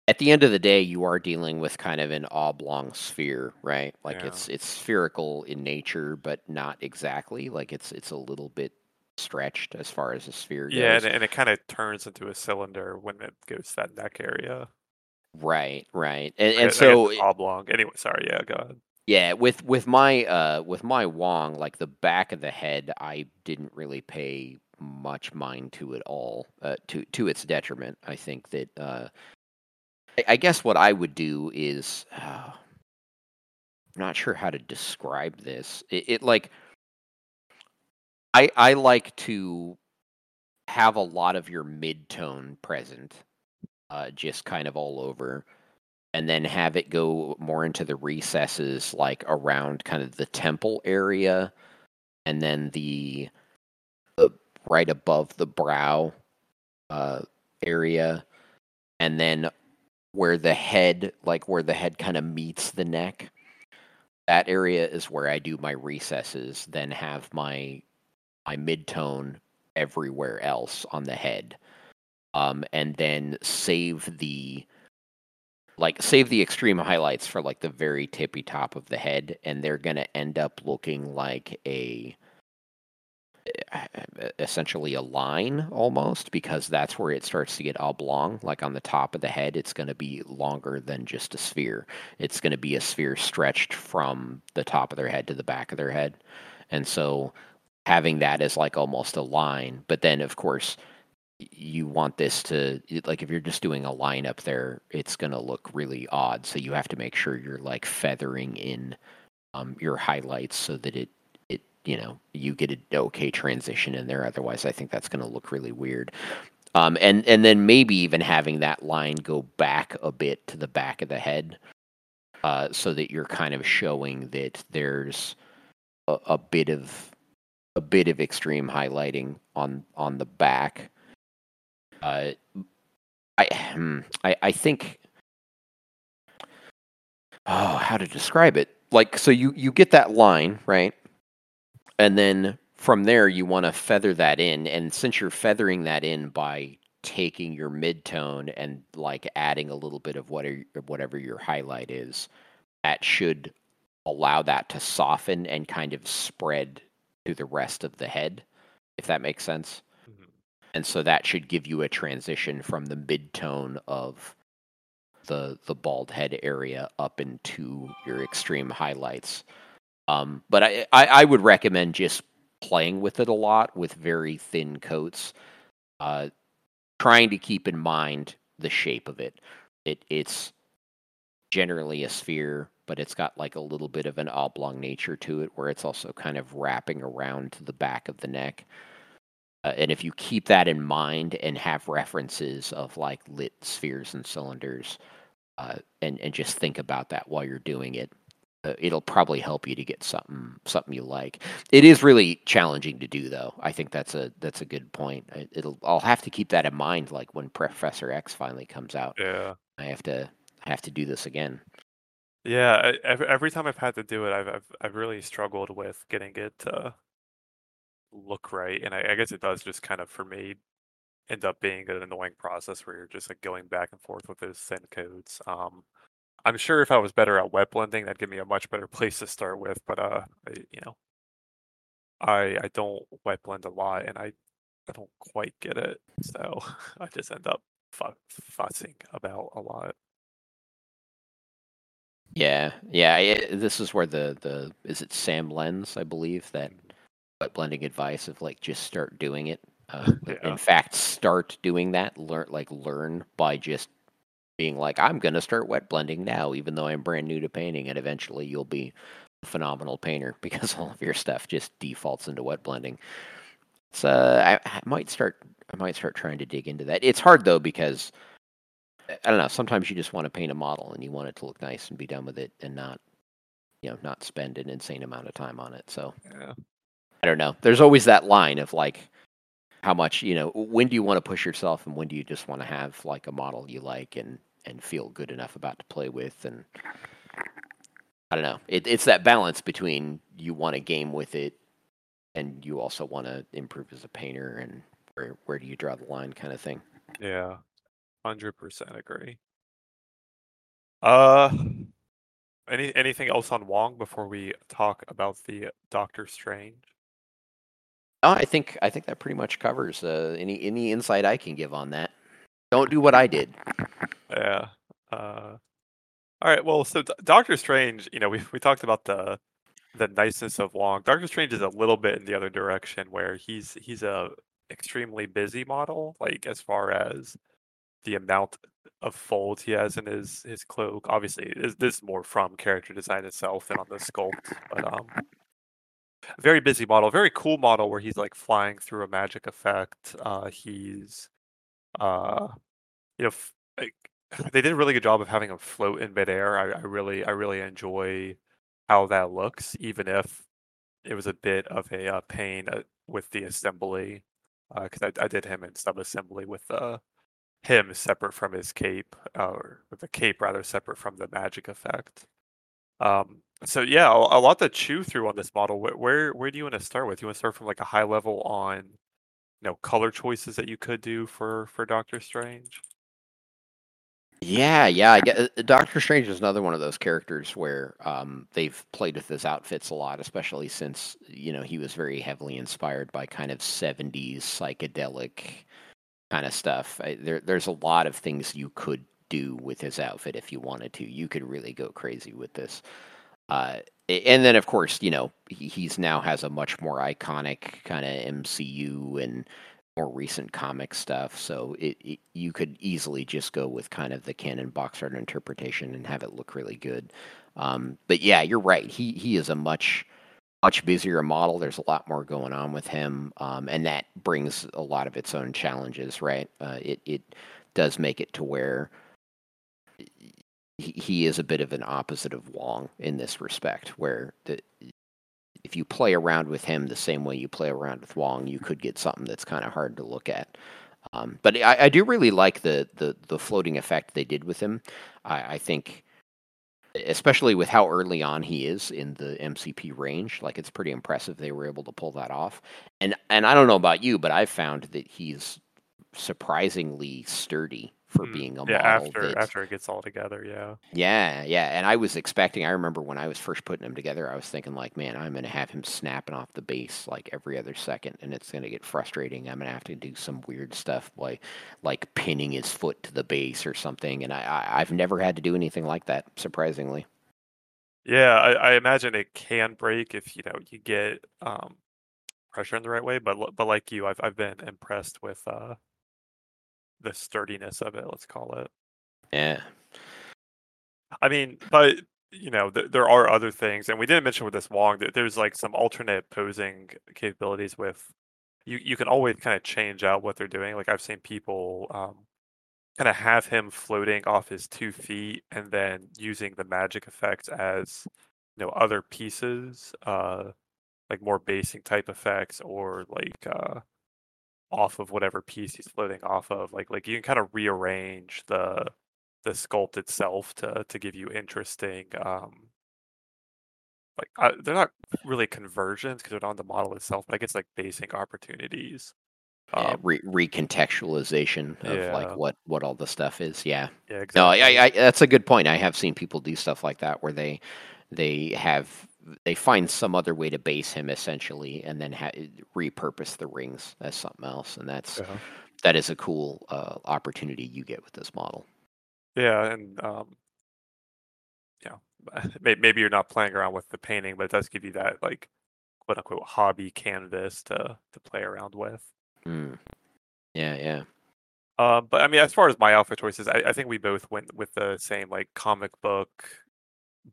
at the end of the day you are dealing with kind of an oblong sphere, right? Like Yeah. it's it's spherical in nature, but not exactly. Like it's it's a little bit stretched as far as a sphere goes. Yeah, and, and it kind of turns into a cylinder when it goes to that neck area. Right, right, and and I so oblong. Anyway, sorry. Yeah, go ahead. Yeah, with with my uh with my Wong, like the back of the head, I didn't really pay much mind to it all, uh, to to its detriment. I think that uh, I, I guess what I would do is, uh, I'm not sure how to describe this. It, it like, I I like to have a lot of your mid tone present, uh, just kind of all over and then have it go more into the recesses like around kind of the temple area and then the, the right above the brow uh, area and then where the head like where the head kind of meets the neck that area is where i do my recesses then have my my mid-tone everywhere else on the head um, and then save the like save the extreme highlights for like the very tippy top of the head and they're going to end up looking like a essentially a line almost because that's where it starts to get oblong like on the top of the head it's going to be longer than just a sphere. It's going to be a sphere stretched from the top of their head to the back of their head. And so having that as like almost a line but then of course you want this to like if you're just doing a line up there it's going to look really odd. So you have to make sure you're like feathering in um, your highlights so that it it you know you get an okay transition in there. Otherwise i think that's going to look really weird. Um, and and then maybe even having that line go back a bit to the back of the head uh, so that you're kind of showing that there's a, a bit of a bit of extreme highlighting on on the back uh, I, hmm, I I think oh how to describe it. Like so you you get that line right? And then from there you want to feather that in. And since you're feathering that in by taking your midtone and like adding a little bit of whatever whatever your highlight is that should allow that to soften and kind of spread to the rest of the head if that makes sense. And so that should give you a transition from the mid-tone of the the bald head area up into your extreme highlights. Um, but I, I i would recommend just playing with it a lot with very thin coats uh, trying to keep in mind the shape of it. It it's generally a sphere but it's got like a little bit of an oblong nature to it where it's also kind of wrapping around to the back of the neck uh, and if you keep that in mind and have references of like lit spheres and cylinders, uh, and and just think about that while you're doing it, uh, it'll probably help you to get something something you like. It is really challenging to do, though. I think that's a that's a good point. I, it'll I'll have to keep that in mind, like when Professor X finally comes out. Yeah. I have to I have to do this again. Yeah, I- every every time I've had to do it, I've I've, I've really struggled with getting it to look right, and I, I guess it does just kind of for me end up being an annoying process where you're just like going back and forth with those thin codes. Um, I'm sure if I was better at wet blending, that'd give me a much better place to start with, but uh, I, you know, I I don't wet blend a lot, and I I don't quite get it, so I just end up fu- fussing about a lot. Yeah, yeah. I, this is where the the is it Sam Lenz, I believe, that wet blending advice of like just start doing it. Uh, Yeah. In fact, start doing that. Learn like learn by just being like, I'm gonna start wet blending now, even though I'm brand new to painting, and eventually you'll be a phenomenal painter because all of your stuff just defaults into wet blending. So I, I might start. I might start trying to dig into that. It's hard though because I don't know. Sometimes you just want to paint a model and you want it to look nice and be done with it, and not, you know, not spend an insane amount of time on it. So Yeah. I don't know. There's always that line of like, how much you know when do you want to push yourself and when do you just want to have like a model you like and and feel good enough about to play with and i don't know it, it's that balance between you want to game with it and you also want to improve as a painter and where where do you draw the line kind of thing Yeah, hundred percent agree. Uh, any anything else on Wong before we talk about the Doctor Strange? Oh, i think i think that pretty much covers uh, any any insight i can give on that don't do what i did Yeah. Uh, all right. Well, so D- Doctor Strange, you know, we we talked about the the niceness of Wong. Doctor Strange is a little bit in the other direction, where he's he's a extremely busy model, like as far as the amount of folds he has in his his cloak. Obviously, this, is more from character design itself than on the sculpt, but um, very busy model, very cool model where he's like flying through a magic effect. Uh, he's uh, you know, f- like they did a really good job of having him float in midair. I, I really, I really enjoy how that looks, even if it was a bit of a uh, pain uh, with the assembly, because I, I did him in sub assembly with uh, him separate from his cape, uh, or with the cape rather separate from the magic effect. Um, so yeah, a, lot to chew through on this model. Where, where where do you want to start with? You want to start from like a high level on, you know, color choices that you could do for for Doctor Strange. Yeah, yeah. I get uh, Doctor Strange is another one of those characters where um, they've played with his outfits a lot, especially since you know he was very heavily inspired by kind of '70s psychedelic kind of stuff. I, there, there's a lot of things you could do with his outfit if you wanted to. You could really go crazy with this. Uh, and then, of course, you know he, he's now has a much more iconic kind of MCU and more recent comic stuff. So it, it you could easily just go with kind of the canon box art interpretation and have it look really good. Um, but yeah, you're right. He he is a much much busier model. There's a lot more going on with him, um, and that brings a lot of its own challenges. Right? Uh, it it does make it to where he, is a bit of an opposite of Wong in this respect, where the if you play around with him the same way you play around with Wong, you could get something that's kind of hard to look at. Um, but I, I do really like the, the the floating effect they did with him. I, I think, especially with how early on he is in the MCP range, like it's pretty impressive they were able to pull that off. And and I don't know about you, but I've found that he's surprisingly sturdy for Mm, being a yeah, model. after that's- after it gets all together, yeah. yeah, yeah. And I was expecting, I remember when I was first putting him together, I was thinking, like, man, I'm going to have him snapping off the base like every other second, and it's going to get frustrating. I'm going to have to do some weird stuff like, like pinning his foot to the base or something. And I, I, I've never had to do anything like that, surprisingly. Yeah, I, I imagine it can break if you know you get um, pressure in the right way. But but like you, I've I've been impressed with uh, the sturdiness of it. Let's call it. Yeah. I mean, but you know, th- there are other things, and we didn't mention with this Wong that there's like some alternate posing capabilities with. You you can always kind of change out what they're doing. Like I've seen people um, kind of have him floating off his two feet and then using the magic effects as you know other pieces, uh, like more basing type effects or like uh, off of whatever piece he's floating off of. Like like you can kind of rearrange the the sculpt itself to to give you interesting um like uh, they're not really conversions because they're not on the model itself but i guess like basing opportunities Yeah, um, re- recontextualization of yeah. like what what all the stuff is. Yeah. yeah No, exactly I, I, that's a good point. I have seen people do stuff like that where they they have they find some other way to base him essentially, and then ha- repurpose the rings as something else, and that's yeah. that is a cool uh, opportunity you get with this model. yeah and um yeah maybe you're not playing around with the painting but it does give you that like quote unquote hobby canvas to to play around with Mm. Yeah, yeah, Um, but I mean, as far as my outfit choices, I, I think we both went with the same like comic book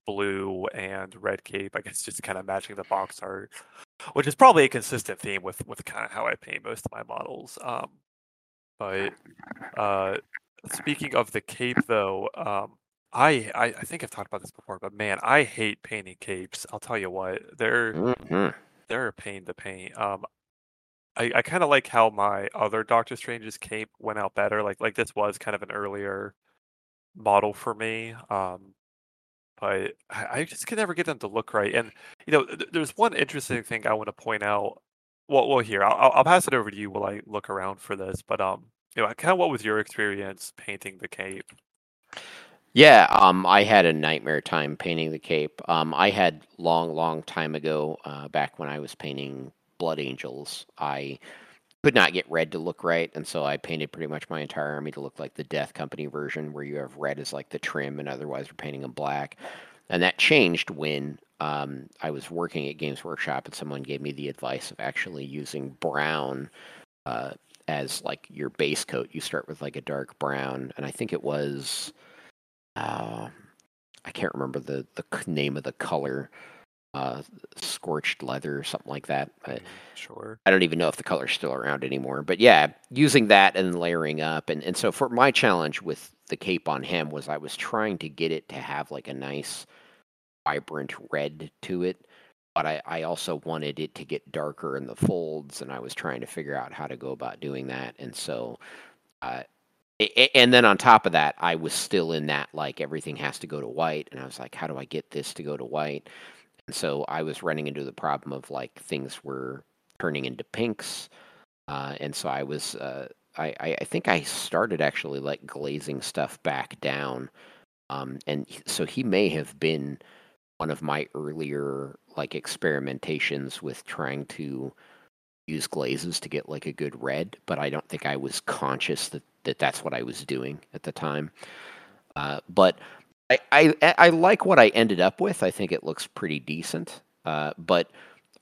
blue and red cape. I guess just kind of matching the box art, which is probably a consistent theme with with kind of how I paint most of my models. Um, but uh, speaking of the cape, though, um, I, I I think I've talked about this before, but man, I hate painting capes. I'll tell you what, they're Mhm. they're a pain to paint. Um, I, I kind of like how my other Doctor Strange's cape went out better. Like like this was kind of an earlier model for me. Um, but I, just can never get them to look right. And you know, th- there's one interesting thing I want to point out. Well, well, here I'll, I'll pass it over to you while I look around for this. But um, you know, kind of what was your experience painting the cape? Yeah, um, I had a nightmare time painting the cape. Um, I had long, long time ago, uh, back when I was painting Blood Angels, I could not get red to look right, and so I painted pretty much my entire army to look like the Death Company version, where you have red as like the trim, and otherwise you're painting them black. And that changed when um, I was working at Games Workshop, and someone gave me the advice of actually using brown uh, as like your base coat. You start with like a dark brown, and I think it was uh, I can't remember the the name of the color, uh, scorched leather or something like that. I, Mm, Sure. I don't even know if the color's still around anymore. But yeah, using that and layering up, and and so for my challenge with the cape on him was I was trying to get it to have like a nice, vibrant red to it. But I, I also wanted it to get darker in the folds, and I was trying to figure out how to go about doing that. And so, uh, and then on top of that, I was still in that like everything has to go to white, and I was like, how do I get this to go to white? So I was running into the problem of like things were turning into pinks, uh, and so I was uh, I I think I started actually like glazing stuff back down, um, and so he may have been one of my earlier like experimentations with trying to use glazes to get like a good red, but I don't think I was conscious that, that that's what I was doing at the time. Uh, but I, I I like what I ended up with. I think it looks pretty decent. Uh, but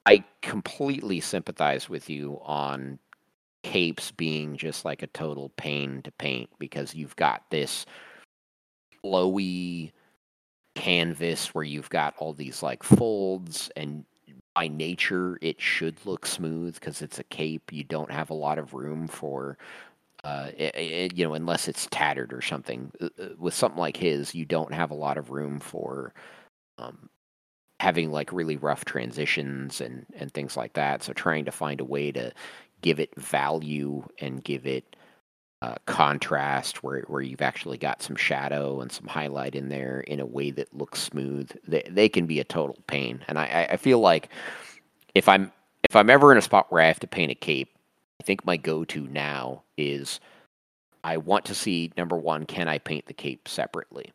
I completely sympathize with you on capes being just like a total pain to paint because you've got this flowy canvas where you've got all these like folds and by nature it should look smooth because it's a cape you don't have a lot of room for uh, i i you know unless it's tattered or something Uh, uh, with something like his you don't have a lot of room for um, having like really rough transitions and and things like that so trying to find a way to give it value and give it uh, contrast where where you've actually got some shadow and some highlight in there in a way that looks smooth. They they can be a total pain, and I I feel like if I'm if I'm ever in a spot where I have to paint a cape, I think my go to now is I want to see number one, can I paint the cape separately?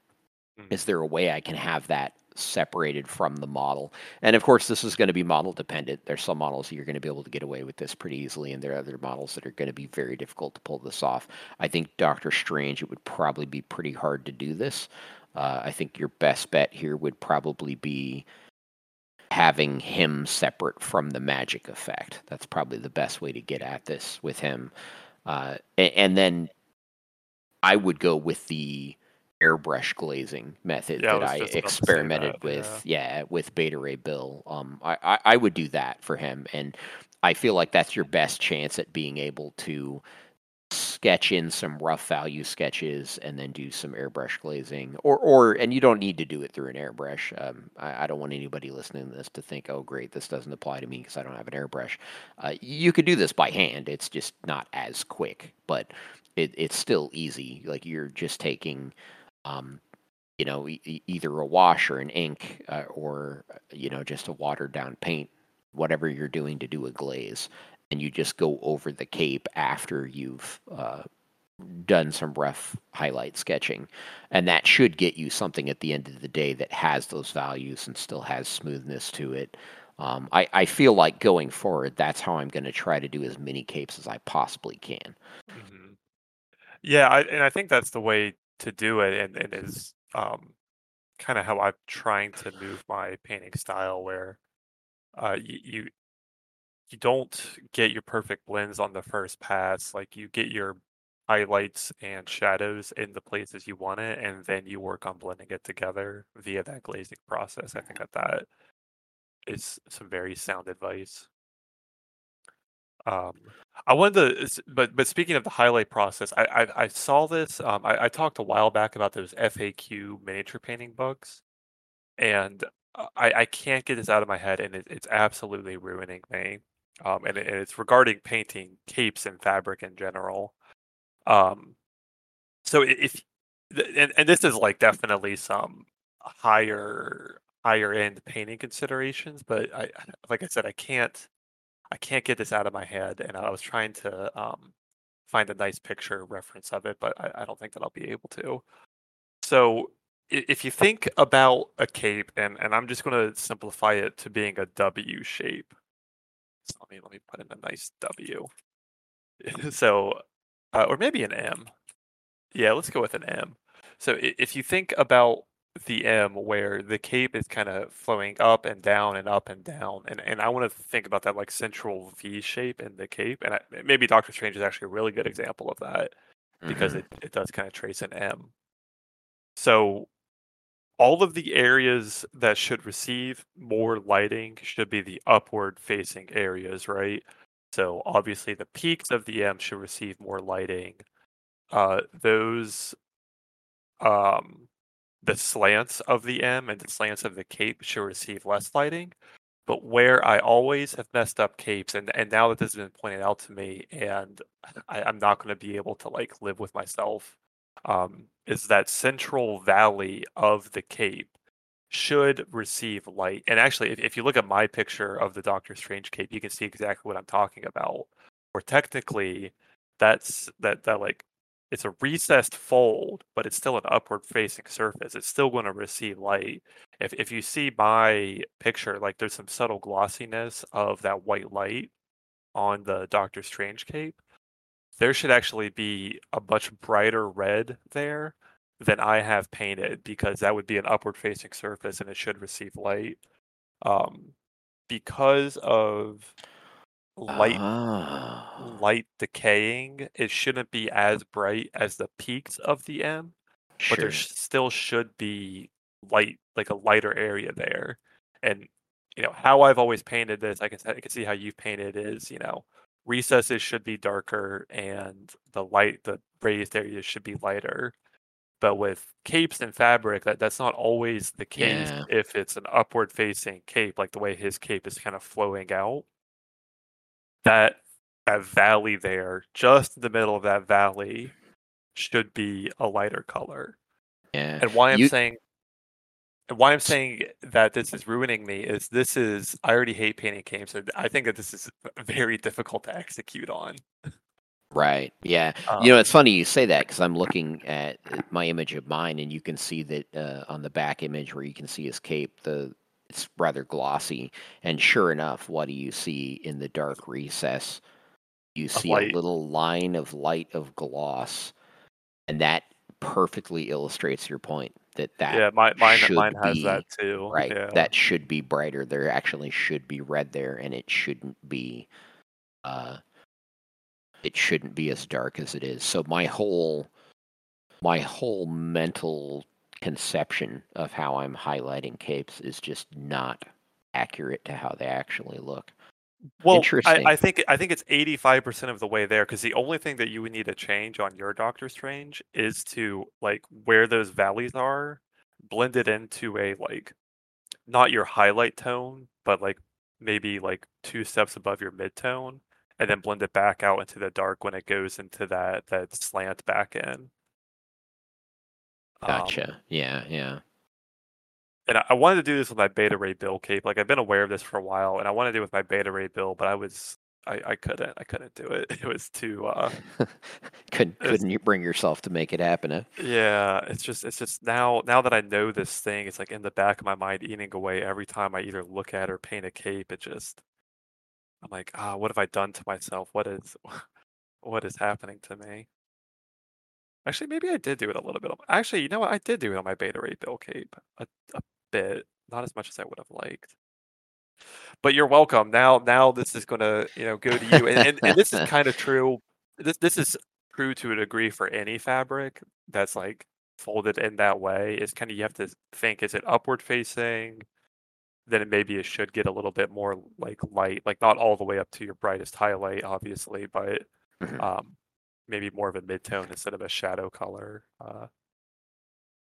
Mm. Is there a way I can have that separated from the model? And of course, this is going to be model dependent. There's some models that you're going to be able to get away with this pretty easily, and there are other models that are going to be very difficult to pull this off. I think Doctor Strange, it would probably be pretty hard to do this. Uh, I think your best bet here would probably be having him separate from the magic effect. That's probably the best way to get at this with him. Uh, and then I would go with the airbrush glazing method Yeah, that I just about to say experimented that, with. Yeah. with Beta Ray Bill. Um, I, I I would do that for him, and I feel like that's your best chance at being able to sketch in some rough value sketches and then do some airbrush glazing or or and you don't need to do it through an airbrush. Um, I, I don't want anybody listening to this to think oh great this doesn't apply to me because i don't have an airbrush. Uh, you could do this by hand it's just not as quick but it, it's still easy. Like you're just taking um, you know e- either a wash or an ink uh, or uh, you know just a watered down paint whatever you're doing to do a glaze and you just go over the cape after you've uh, done some rough highlight sketching. And that should get you something at the end of the day that has those values and still has smoothness to it. Um, I, I feel like going forward, that's how I'm going to try to do as many capes as I possibly can. Mhm. Yeah, I, and I think that's the way to do it, and, and is um, kind of how I'm trying to move my painting style, where uh, you, you you don't get your perfect blends on the first pass. Like you get your highlights and shadows in the places you want it, and then you work on blending it together via that glazing process. I think that that is some very sound advice. Um, I wanted to, but but speaking of the highlight process, I I, I saw this. Um, I, I talked a while back about those FAQ miniature painting books, and I I can't get this out of my head, and it, it's absolutely ruining me. Um, and, it, and it's regarding painting capes and fabric in general. Um, so if and, and this is like definitely some higher higher end painting considerations, but I like I said I can't I can't get this out of my head, and I was trying to um, find a nice picture reference of it, but I, I don't think that I'll be able to. So if you think about a cape, and, and I'm just going to simplify it to being a W shape. So let me let me put in a nice W. so, uh, or maybe an M. Yeah, let's go with an M. So if you think about the M where the cape is kind of flowing up and down and up and down. And and I want to think about that like central V shape in the cape. And I, maybe Doctor Strange is actually a really good example of that because mm-hmm. it, it does kind of trace an M. So all of the areas that should receive more lighting should be the upward facing areas, right? So obviously the peaks of the M should receive more lighting. Uh, those um, the slants of the M and the slants of the cape should receive less lighting. But where I always have messed up capes, and, and now that this has been pointed out to me, and I, am not going to be able to like live with myself, um, is that central valley of the cape should receive light. And actually, if, if you look at my picture of the Doctor Strange cape, you can see exactly what I'm talking about. Or technically, that's that that like it's a recessed fold, but it's still an upward facing surface. It's still going to receive light. If if you see my picture, like there's some subtle glossiness of that white light on the Doctor Strange cape. There should actually be a much brighter red there than I have painted because that would be an upward facing surface and it should receive light. Um, because of light Oh. light decaying, it shouldn't be as bright as the peaks of the M, sure. but there sh- still should be light, like a lighter area there. And you know how I've always painted this, I can I can see how you've painted is you know recesses should be darker and the light, the raised areas should be lighter. But with capes and fabric, that, that's not always the case Yeah. if it's an upward facing cape, like the way his cape is kind of flowing out that that valley there, just in the middle of that valley, should be a lighter color. Yeah. And why I'm You- saying why I'm saying that this is ruining me is this is I already hate painting games, and I think that this is very difficult to execute on. Right. Yeah. Um, you know, it's funny you say that because I'm looking at my image of mine, and you can see that uh, on the back image where you can see his cape, the it's rather glossy. And sure enough, what do you see in the dark recess? You see a little line of light of gloss, and that perfectly illustrates your point that that yeah, my, mine should mine has be- that too. right Yeah. that should be brighter. There actually should be red there, and it shouldn't be. Uh, it shouldn't be as dark as it is. So my whole my whole mental conception of how I'm highlighting capes is just not accurate to how they actually look. Well. I, I think I think it's eighty five percent of the way there because the only thing that you would need to change on your Doctor Strange is to like where those valleys are, blend it into a like not your highlight tone, but like maybe like two steps above your mid tone, and then blend it back out into the dark when it goes into that that slant back in. Um, Gotcha. yeah, yeah. And I- wanted to do this with my Beta Ray Bill cape. Like I've been aware of this for a while, and I wanted to do it with my Beta Ray Bill, but I was I, I couldn't I couldn't do it. It was too uh couldn't It's- couldn't you bring yourself to make it happen? Yeah. It's just it's just now now that I know this thing, it's like in the back of my mind eating away every time I either look at or paint a cape. It just I'm like ah, what have I done to myself? What is what is happening to me? Actually, maybe I did do it a little bit. Actually, you know what? I did do it on my Beta Ray Bill cape a, a bit, not as much as I would have liked. But you're welcome. Now, now this is gonna, you know, go to you, and, and, and this is kind of true. This this is true to a degree for any fabric that's like folded in that way. Is kind of you have to think: is it upward facing? Then it maybe it should get a little bit more like light, like not all the way up to your brightest highlight, obviously, but Mhm. um, maybe more of a mid-tone instead of a shadow color. Uh,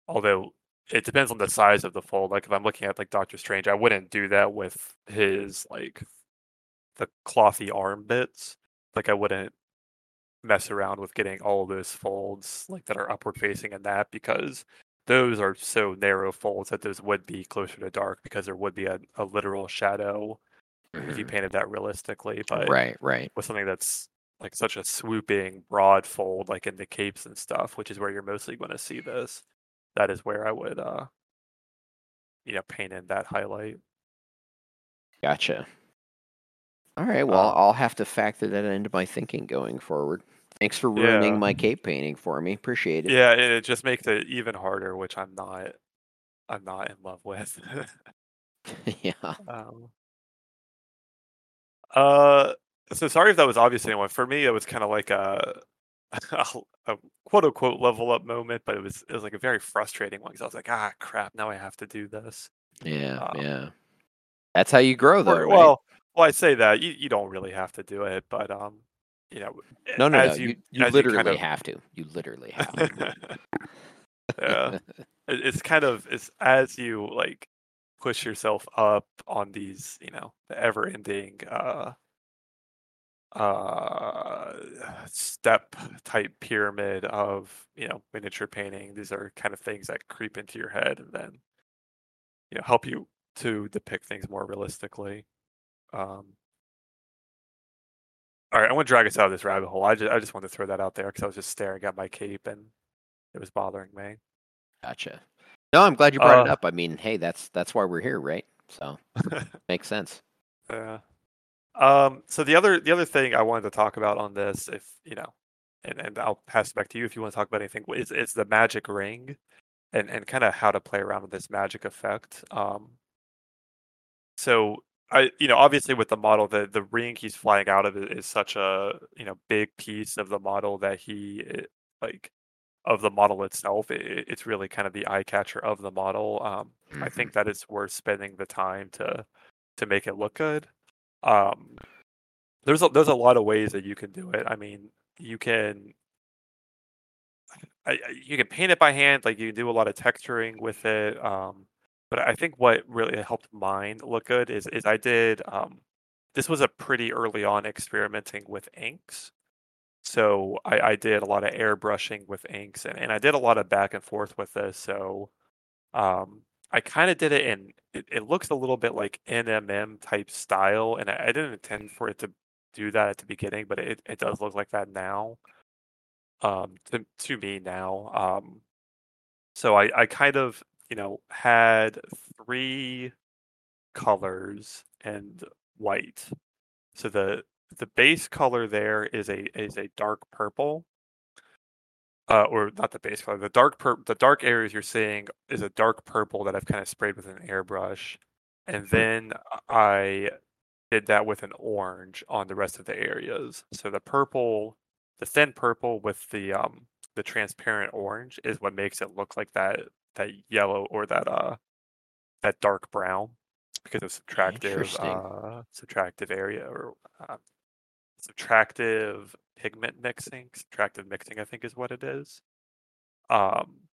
although it depends on the size of the fold. Like if I'm looking at like Doctor Strange, I wouldn't do that with his like the clothy arm bits. Like I wouldn't mess around with getting all those folds like that are upward facing in that because those are so narrow folds that those would be closer to dark because there would be a, a literal shadow if you Mhm. painted that realistically. But Right, right. with something that's like such a swooping broad fold like in the capes and stuff, which is where you're mostly going to see this, that is where I would uh you know paint in that highlight. Gotcha. All right. Well, Um, I'll have to factor that into my thinking going forward. Thanks for ruining Yeah. my cape painting for me. Appreciate it. Yeah, it, it just makes it even harder, which I'm not I'm not in love with. yeah. um, uh so sorry if that was obvious to anyone. For me it was kind of like a, a a quote unquote level up moment, but it was it was like a very frustrating one because I was like, ah crap, now I have to do this. Yeah. Um, yeah. That's how you grow, though. Or- right? well, well, I say that you, you don't really have to do it, but um, you know, no, no, no. You, you, you, literally kind of- have to. You literally have to. yeah, it's kind of it's as you like push yourself up on these, you know, the ever-ending uh uh step type pyramid of you know miniature painting these are kind of things that creep into your head and then you know help you to depict things more realistically um all right i want to drag us out of this rabbit hole i just i just wanted to throw that out there because i was just staring at my cape and it was bothering me Gotcha. No, I'm glad you brought it Uh, up. I mean, hey, that's that's why we're here, right? So makes sense. Yeah. Um, so the other the other thing I wanted to talk about on this, if you know, and, and I'll pass it back to you if you want to talk about anything, is is the magic ring and, and kind of how to play around with this magic effect. Um so I you know, obviously with the model, the the ring he's flying out of is such a you know big piece of the model that he it, like of the model itself. It, it's really kind of the eye catcher of the model. Um I Mhm. think that it's worth spending the time to to make it look good. Um, there's a, there's a lot of ways that you can do it. I mean, you can I, you can paint it by hand, like you can do a lot of texturing with it. Um, but I think what really helped mine look good is is I did um, this was a pretty early on experimenting with inks. So I, I did a lot of airbrushing with inks and, and I did a lot of back and forth with this. So um, I kind of did it in it, it looks a little bit like NMM type style, and I, I didn't intend for it to do that at the beginning, but it, it does look like that now. Um, to to me now. Um, so I I kind of you know had three colors and white. So the the base color there is a is a dark purple. Uh, or not the base color. The dark pur- the dark areas you're seeing is a dark purple that I've kind of sprayed with an airbrush, and then I did that with an orange on the rest of the areas. So the purple, the thin purple with the um the transparent orange is what makes it look like that that yellow or that uh that dark brown because of subtractive uh subtractive area or uh, subtractive pigment mixing subtractive mixing i think is what it is. Um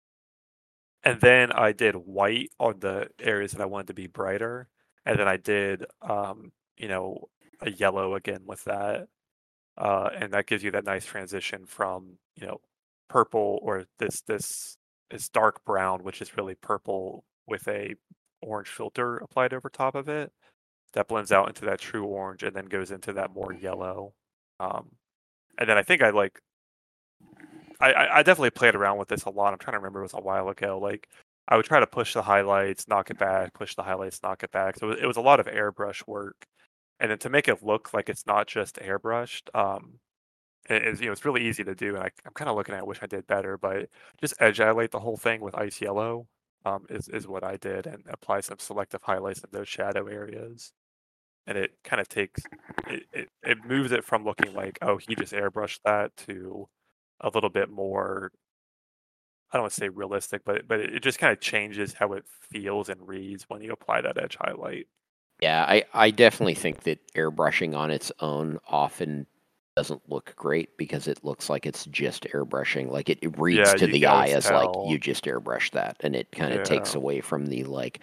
and then i did white on the areas that i wanted to be brighter and then i did um you know a yellow again with that uh and that gives you that nice transition from you know purple or this this is dark brown which is really purple with a orange filter applied over top of it that blends out into that true orange and then goes into that more yellow um and then i think i like I, I definitely played around with this a lot i'm trying to remember it was a while ago like i would try to push the highlights knock it back push the highlights knock it back so it was, it was a lot of airbrush work and then to make it look like it's not just airbrushed um it is you know it's really easy to do and I, i'm kind of looking at it, wish i did better but just edge highlight the whole thing with ice yellow um, is, is what i did and apply some selective highlights in those shadow areas and it kind of takes it, it, it moves it from looking like oh he just airbrushed that to a little bit more i don't want to say realistic but but it just kind of changes how it feels and reads when you apply that edge highlight Yeah, I, I definitely think that airbrushing on its own often doesn't look great because it looks like it's just airbrushing. Like it, it reads Yeah, to the eye as like you just airbrushed that, and it kind of takes away from the like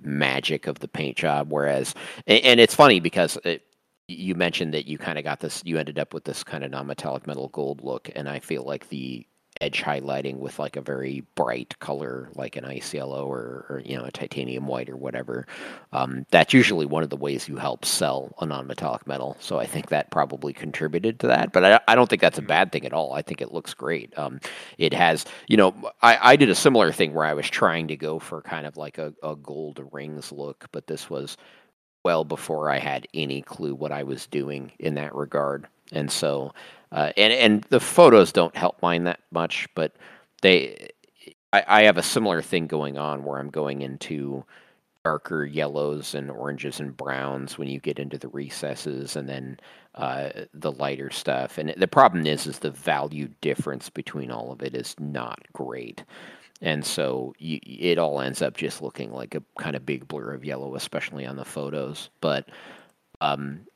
magic of the paint job. Whereas, and, it's funny because it, you mentioned that you kind of got this you ended up with this kind of non-metallic metal gold look and i feel like the edge highlighting with like a very bright color like an ice yellow or, or you know a titanium white or whatever um, that's usually one of the ways you help sell a non-metallic metal. So i think that probably contributed to that but i, I don't think that's a Mm. bad thing at all. I think it looks great. Um, it has you know I, I did a similar thing where i was trying to go for kind of like a, a gold rings look but this was well before I had any clue what I was doing in that regard. And so, uh, and and the photos don't help mine that much, but they, I, I have a similar thing going on where I'm going into darker yellows and oranges and browns when you get into the recesses, and then uh, the lighter stuff. And the problem is, is the value difference between all of it is not great and so you, it all ends up just looking like a kind of big blur of yellow, especially on the photos. But um,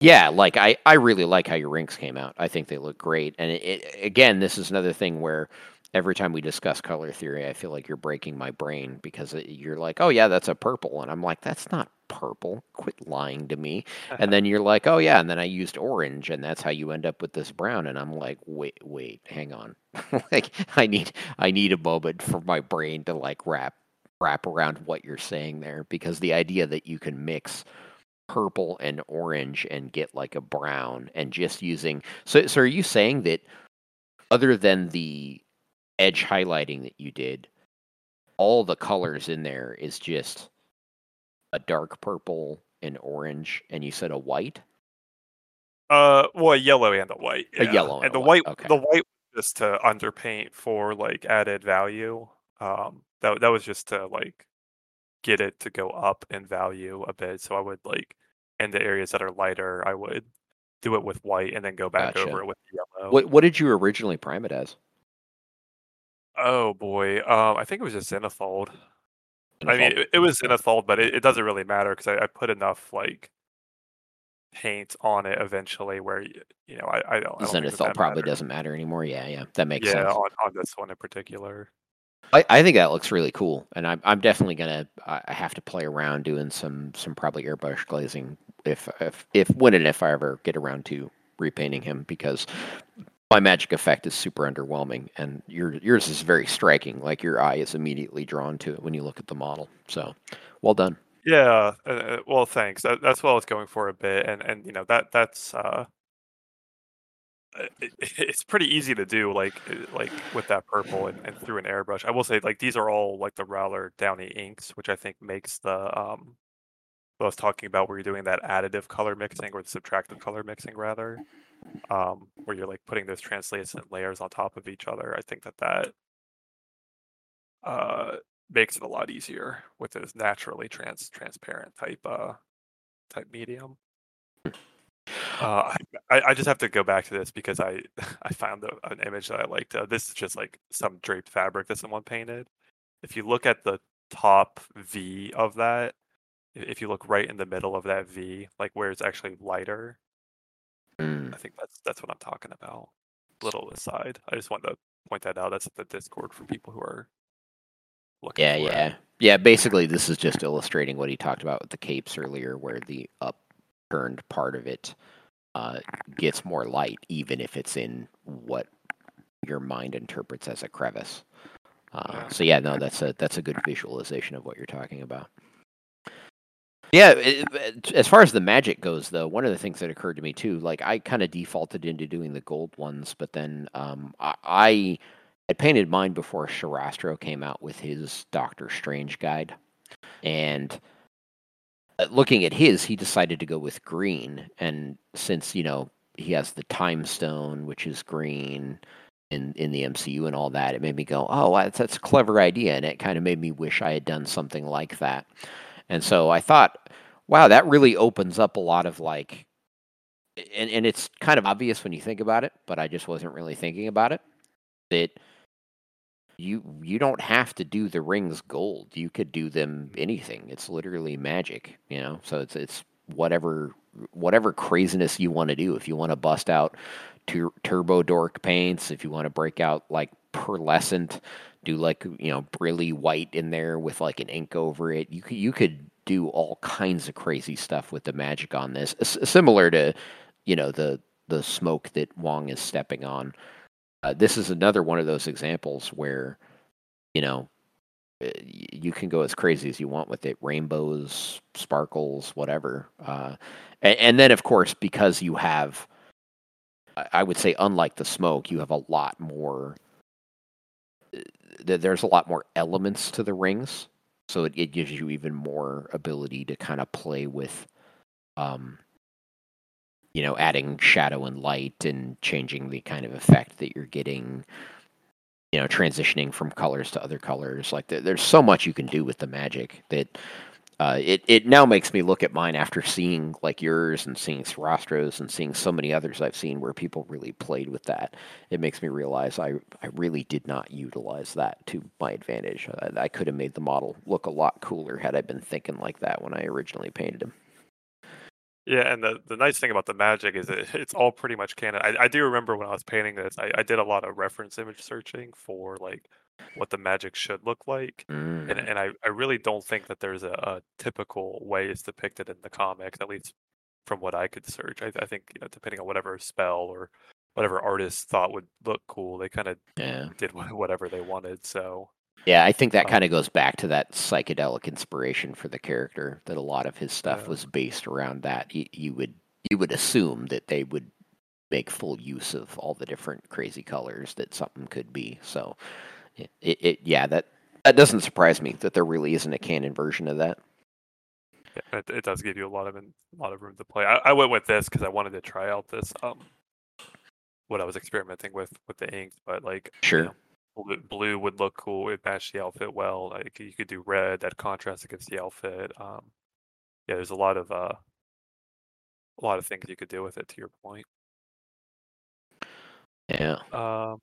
yeah, like I, I really like how your rinks came out. I think they look great. And it, it, again, this is another thing where every time we discuss color theory, I feel like you're breaking my brain because it, you're like, oh yeah, that's a purple, and I'm like, that's not purple. Quit lying to me. and uh-huh. then you're like, oh yeah, and then I used orange, and that's how you end up with this brown. And I'm like, wait, wait, hang on. like I need I need a moment for my brain to like wrap wrap around what you're saying there because the idea that you can mix purple and orange and get like a brown and just using so so are you saying that other than the edge highlighting that you did all the colors in there is just a dark purple and orange and you said a white Uh, well, a yellow and a white. A yellow and and a the white, white. okay. The white was just to underpaint for like added value. Um, that that was just to like get it to go up in value a bit. So I would like in the areas that are lighter, I would do it with white and then go back Gotcha. over it with yellow. what what did you originally prime it as Oh boy, um, I think it was just Zenithal. I mean, it, it was Zenithal, but it, it doesn't really matter because I, I put enough like paint on it eventually where you know I, I don't. I don't Zenithal probably doesn't matter anymore. Yeah, yeah, that makes Yeah, sense. on, on this one in particular. I, I think that looks really cool, and I'm I'm definitely gonna I have to play around doing some some probably airbrush glazing if if if when and if I ever get around to repainting him because my magic effect is super underwhelming, and your yours is very striking. Like your eye is immediately drawn to it when you look at the model. So, well done. Yeah, uh, uh, well, thanks. That, that's what I was going for a bit, and and you know that that's uh, uh, it, it's pretty easy to do, like uh, like with that purple and, and through an airbrush. I will say, like these are all like the Daler Rowney inks, which I think makes the um, I was talking about, where you're doing that additive color mixing or the subtractive color mixing rather, um, where you're like putting those translucent layers on top of each other. I think that that uh makes it a lot easier with this naturally trans transparent type uh type medium. Uh, I, I just have to go back to this because I I found an image that I liked. Uh, this is just like some draped fabric that someone painted. If you look at the top V of that, if you look right in the middle of that V, like where it's actually lighter, Mm. I think that's that's what I'm talking about. Little aside, I just wanted to point that out. That's the Discord for people who are looking. Yeah, for it. yeah, yeah. Basically, this is just illustrating what he talked about with the capes earlier, where the upturned part of it uh, gets more light, even if it's in what your mind interprets as a crevice. Uh, Yeah. So yeah, no, that's a that's a good visualization of what you're talking about. Yeah, it, as far as the magic goes, though, one of the things that occurred to me too, like I kind of defaulted into doing the gold ones, but then um, I, I I painted mine before Sarastro came out with his Doctor Strange guide, and uh, looking at his, he decided to go with green, and since you know he has the Time Stone, which is green. In, in the MCU and all that, it made me go, oh, that's, that's a clever idea, and it kind of made me wish I had done something like that. And so I thought, wow, that really opens up a lot of like, and, and it's kind of obvious when you think about it, but I just wasn't really thinking about it. That you you don't have to do the rings gold. You could do them anything. It's literally magic, you know. So it's it's whatever whatever craziness you want to do. If you want to bust out tur- turbo dork paints, if you want to break out like pearlescent, do like you know brilly white in there with like an ink over it. You could you could do all kinds of crazy stuff with the magic on this, S- similar to, you know, the the smoke that Wong is stepping on. Uh, this is another one of those examples where, you know, uh, you can go as crazy as you want with it rainbows sparkles whatever uh, and, and, then of course because you have i would say unlike the smoke you have a lot more there's a lot more elements to the rings so it, it gives you even more ability to kind of play with um, you know adding shadow and light and changing the kind of effect that you're getting you know transitioning from colors to other colors. Like there's so much you can do with the magic that uh, it it now makes me look at mine after seeing like yours and seeing Sarastro's and seeing so many others I've seen where people really played with that. It makes me realize I I really did not utilize that to my advantage. I, I could have made the model look a lot cooler had I been thinking like that when I originally painted him. Yeah, and the, the nice thing about the magic is it, it's all pretty much canon. I, I do remember when I was painting this, I, I did a lot of reference image searching for like what the magic should look like. Mm. And, and I, I really don't think that there's a, a, typical way it's depicted in the comics, at least from what I could search. I, I think, you know, depending on whatever spell or whatever artist thought would look cool, they kind of yeah. did whatever they wanted. So yeah, I think that um, kind of goes back to that psychedelic inspiration for the character. That a lot of his stuff yeah. was based around that. You, you, would you would assume that they would make full use of all the different crazy colors that something could be. So, it, it, yeah that that doesn't surprise me that there really isn't a canon version of that. Yeah, it, it does give you a lot of a lot of room to play. I, I went with this because I wanted to try out this um what I was experimenting with with the inks, but like sure. You know, blue would look cool. It matched the outfit well. Like you could do red that contrast against the outfit. Um, yeah, there's a lot of uh, a lot of things you could do with it. To your point. Yeah. Um.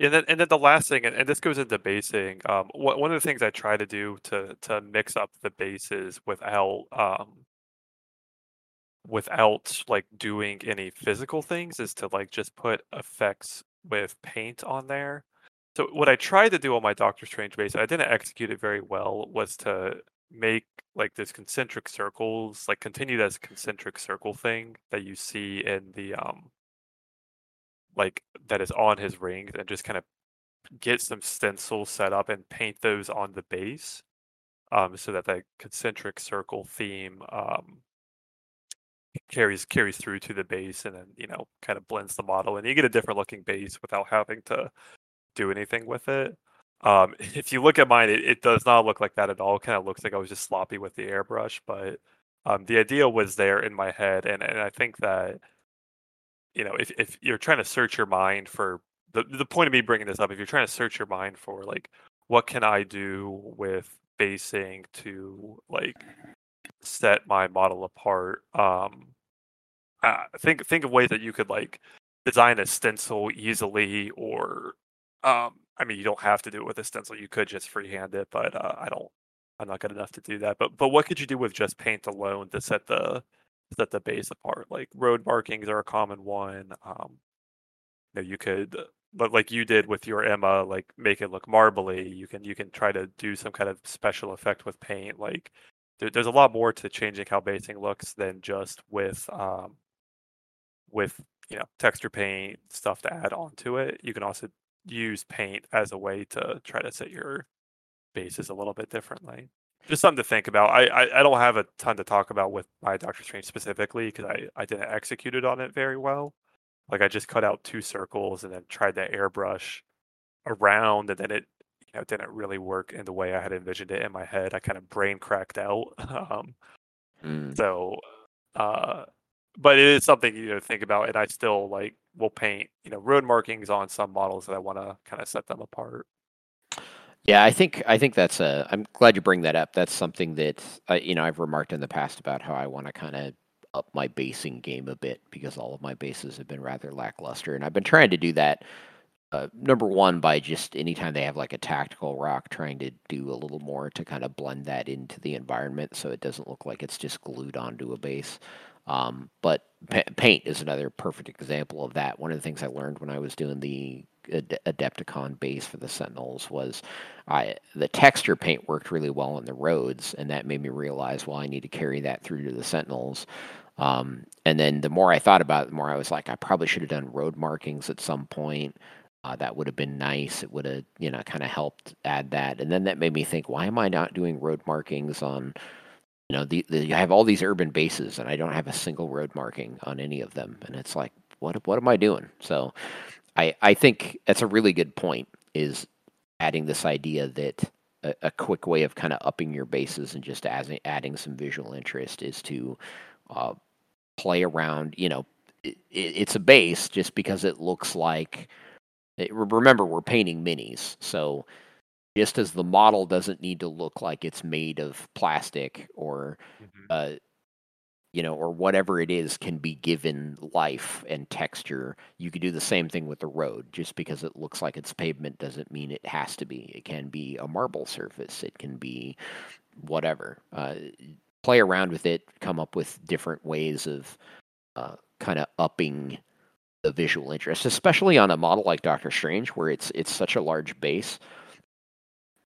And then, and then the last thing, and, this goes into basing. Um, what, one of the things I try to do to to mix up the bases without um, without like doing any physical things is to like just put effects with paint on there. So what I tried to do on my Doctor Strange base, I didn't execute it very well, was to make like this concentric circles, like continue this concentric circle thing that you see in the um like that is on his rings and just kind of get some stencils set up and paint those on the base um so that that concentric circle theme um carries carries through to the base and then you know kind of blends the model and you get a different looking base without having to do anything with it. Um, if you look at mine it, it does not look like that at all it kind of looks like i was just sloppy with the airbrush but um, the idea was there in my head and, and i think that you know if, if you're trying to search your mind for the, the point of me bringing this up if you're trying to search your mind for like what can i do with basing to like set my model apart. Um, uh, think think of ways that you could like design a stencil easily, or um, I mean, you don't have to do it with a stencil. You could just freehand it, but uh, I don't. I'm not good enough to do that. But but what could you do with just paint alone to set the set the base apart? Like road markings are a common one. Um, you know, you could but like you did with your Emma, like make it look marbly. You can you can try to do some kind of special effect with paint, like there, there's a lot more to changing how basing looks than just with um, with you know texture paint stuff to add onto it. You can also use paint as a way to try to set your bases a little bit differently. Just something to think about. I, I, I don't have a ton to talk about with my Doctor Strange specifically because I, I didn't execute it on it very well. Like I just cut out two circles and then tried to airbrush around and then it you know, didn't really work in the way I had envisioned it in my head. I kind of brain cracked out. um, mm. So, uh, but it is something you know think about, and I still like will paint you know road markings on some models that I want to kind of set them apart. Yeah, I think I think that's a. I'm glad you bring that up. That's something that uh, you know I've remarked in the past about how I want to kind of up my basing game a bit because all of my bases have been rather lackluster, and I've been trying to do that uh, number one by just anytime they have like a tactical rock trying to do a little more to kind of blend that into the environment so it doesn't look like it's just glued onto a base um, but pa- paint is another perfect example of that one of the things i learned when i was doing the Adepticon base for the Sentinels was I the texture paint worked really well on the roads, and that made me realize, well, I need to carry that through to the Sentinels. Um, and then the more I thought about it, the more I was like, I probably should have done road markings at some point. Uh, that would have been nice. It would have, you know, kind of helped add that. And then that made me think, why am I not doing road markings on, you know, the, the I have all these urban bases and I don't have a single road marking on any of them. And it's like, what what am I doing? So, I I think that's a really good point. Is adding this idea that a, a quick way of kind of upping your bases and just adding adding some visual interest is to uh, play around. You know, it, it's a base just because it looks like. It, remember, we're painting minis, so just as the model doesn't need to look like it's made of plastic or mm-hmm. uh, you know, or whatever it is can be given life and texture. You could do the same thing with the road. Just because it looks like it's pavement doesn't mean it has to be. It can be a marble surface. It can be whatever. Uh, play around with it. Come up with different ways of uh, kind of upping the visual interest, especially on a model like Doctor Strange, where it's it's such a large base.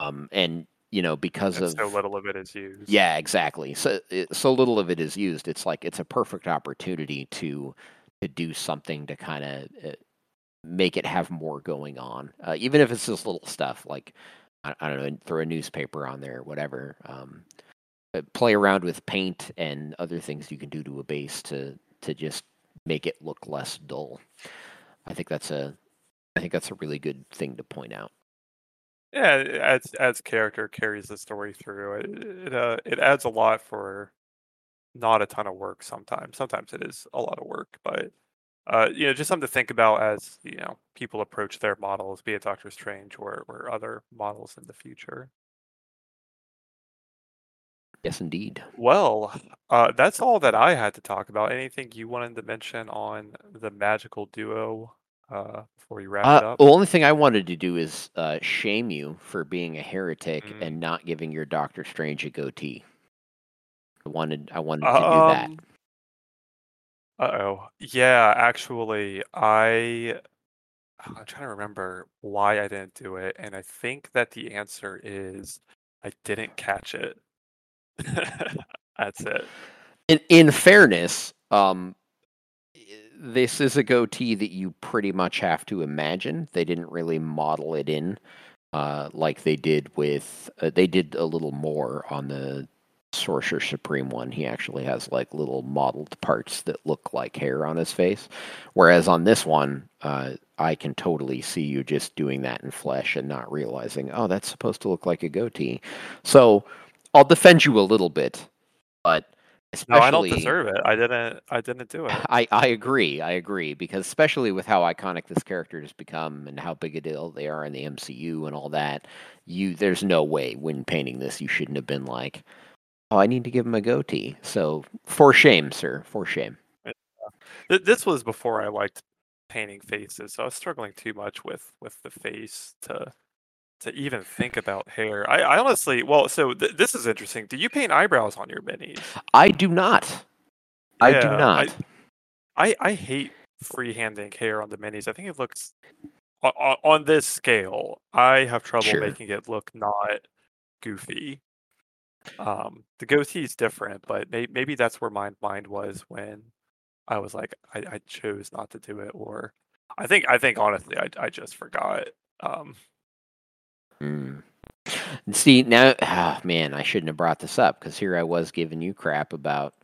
Um, and you know because and of so little of it is used. Yeah exactly. So so little of it is used it's like it's a perfect opportunity to to do something to kind of uh, make it have more going on uh, even if it's just little stuff like I, I, don't know throw a newspaper on there whatever um, play around with paint and other things you can do to a base to to just make it look less dull. I think that's a i think that's a really good thing to point out yeah, it adds adds character, carries the story through. It it, uh, it adds a lot for not a ton of work sometimes. Sometimes it is a lot of work, but uh, you know, just something to think about as you know people approach their models, be it Doctor Strange or or other models in the future. Yes, indeed. Well, uh, that's all that I had to talk about. Anything you wanted to mention on the magical duo uh, before you wrap it Uh, up? the only thing I wanted to do is uh, shame you for being a heretic Mm. and not giving your Doctor Strange a goatee. I wanted, I wanted to do that. Um, uh-oh. Yeah, actually, I I'm trying to remember why I didn't do it, and I think that the answer is I didn't catch it. That's it. In in fairness, um, this is a goatee that you pretty much have to imagine. They didn't really model it in uh, like they did with. Uh, they did a little more on the Sorcerer Supreme one. He actually has like little modeled parts that look like hair on his face. Whereas on this one, uh, I can totally see you just doing that in flesh and not realizing, oh, that's supposed to look like a goatee. So I'll defend you a little bit, but no, I don't deserve it. I didn't. I didn't do it. I, I agree. I agree because especially with how iconic this character has become and how big a deal they are in the MCU and all that, you there's no way when painting this you shouldn't have been like, oh, I need to give him a goatee. So for shame, sir, for shame. This was before I liked painting faces, so I was struggling too much with with the face to to even think about hair. I, I honestly, well, so th- this is interesting. Do you paint eyebrows on your minis? I do not. Yeah, I do not. I, I, I hate freehanding hair on the minis. I think it looks on, on this scale. I have trouble sure. making it look not goofy. Um, the goatee is different, but may, maybe that's where my mind was when I was like, I, I chose not to do it, or I think I think honestly, I I just forgot. Um, Mm. See now, oh, man, I shouldn't have brought this up because here I was giving you crap about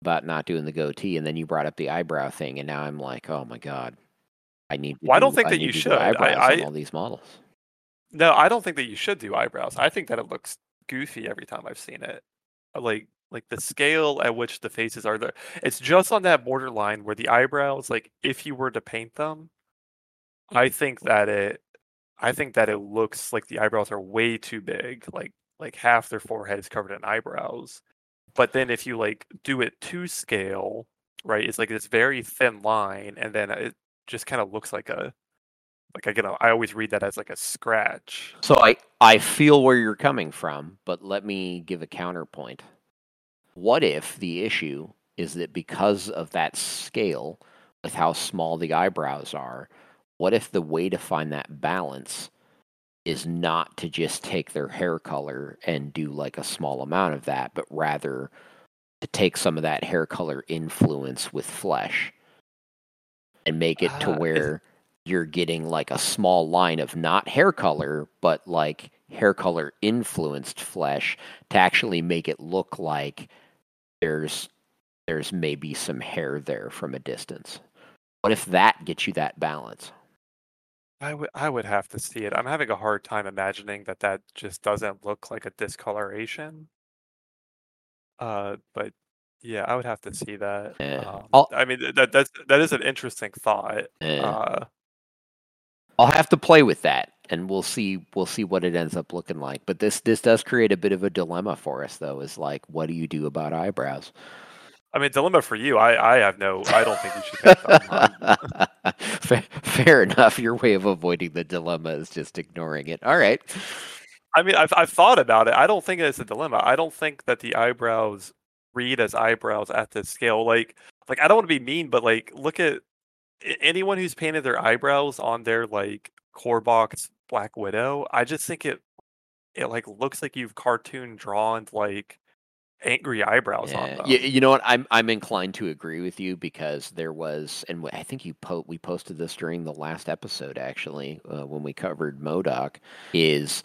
about not doing the goatee, and then you brought up the eyebrow thing, and now I'm like, oh my god, I need. well, do, I don't think I that you should. eyebrows I, I, all these models. No, I don't think that you should do eyebrows. I think that it looks goofy every time I've seen it. Like like the scale at which the faces are there, it's just on that borderline where the eyebrows, like if you were to paint them, I think that it I think that it looks like the eyebrows are way too big, like like half their forehead is covered in eyebrows. But then if you like do it to scale, right, it's like this very thin line, and then it just kind of looks like a like again, I always read that as like a scratch. So I I feel where you're coming from, but let me give a counterpoint. What if the issue is that because of that scale with how small the eyebrows are, what if the way to find that balance is not to just take their hair color and do like a small amount of that, but rather to take some of that hair color influence with flesh and make it to Uh, is- where you're getting like a small line of not hair color, but like hair color influenced flesh to actually make it look like there's there's maybe some hair there from a distance. What if that gets you that balance? I would I would have to see it. I'm having a hard time imagining that that just doesn't look like a discoloration. Uh, but yeah, I would have to see that. Yeah. Um, I'll- I mean, th- that that's that is an interesting thought. Eh. Uh, I'll have to play with that, and we'll see. We'll see what it ends up looking like. But this this does create a bit of a dilemma for us, though. Is like, what do you do about eyebrows? I mean, dilemma for you. I I have no. I don't think you should fair, fair enough. Your way of avoiding the dilemma is just ignoring it. All right. I mean, I've I've thought about it. I don't think it's a dilemma. I don't think that the eyebrows read as eyebrows at this scale. Like like I don't want to be mean, but like look at anyone who's painted their eyebrows on their like core box Black Widow. I just think it it like looks like you've cartoon drawn like angry eyebrows on Yeah. them. You, you know what? I'm I'm inclined to agree with you because there was, and I think you po- we posted this during the last episode actually uh, when we covered MODOK. Is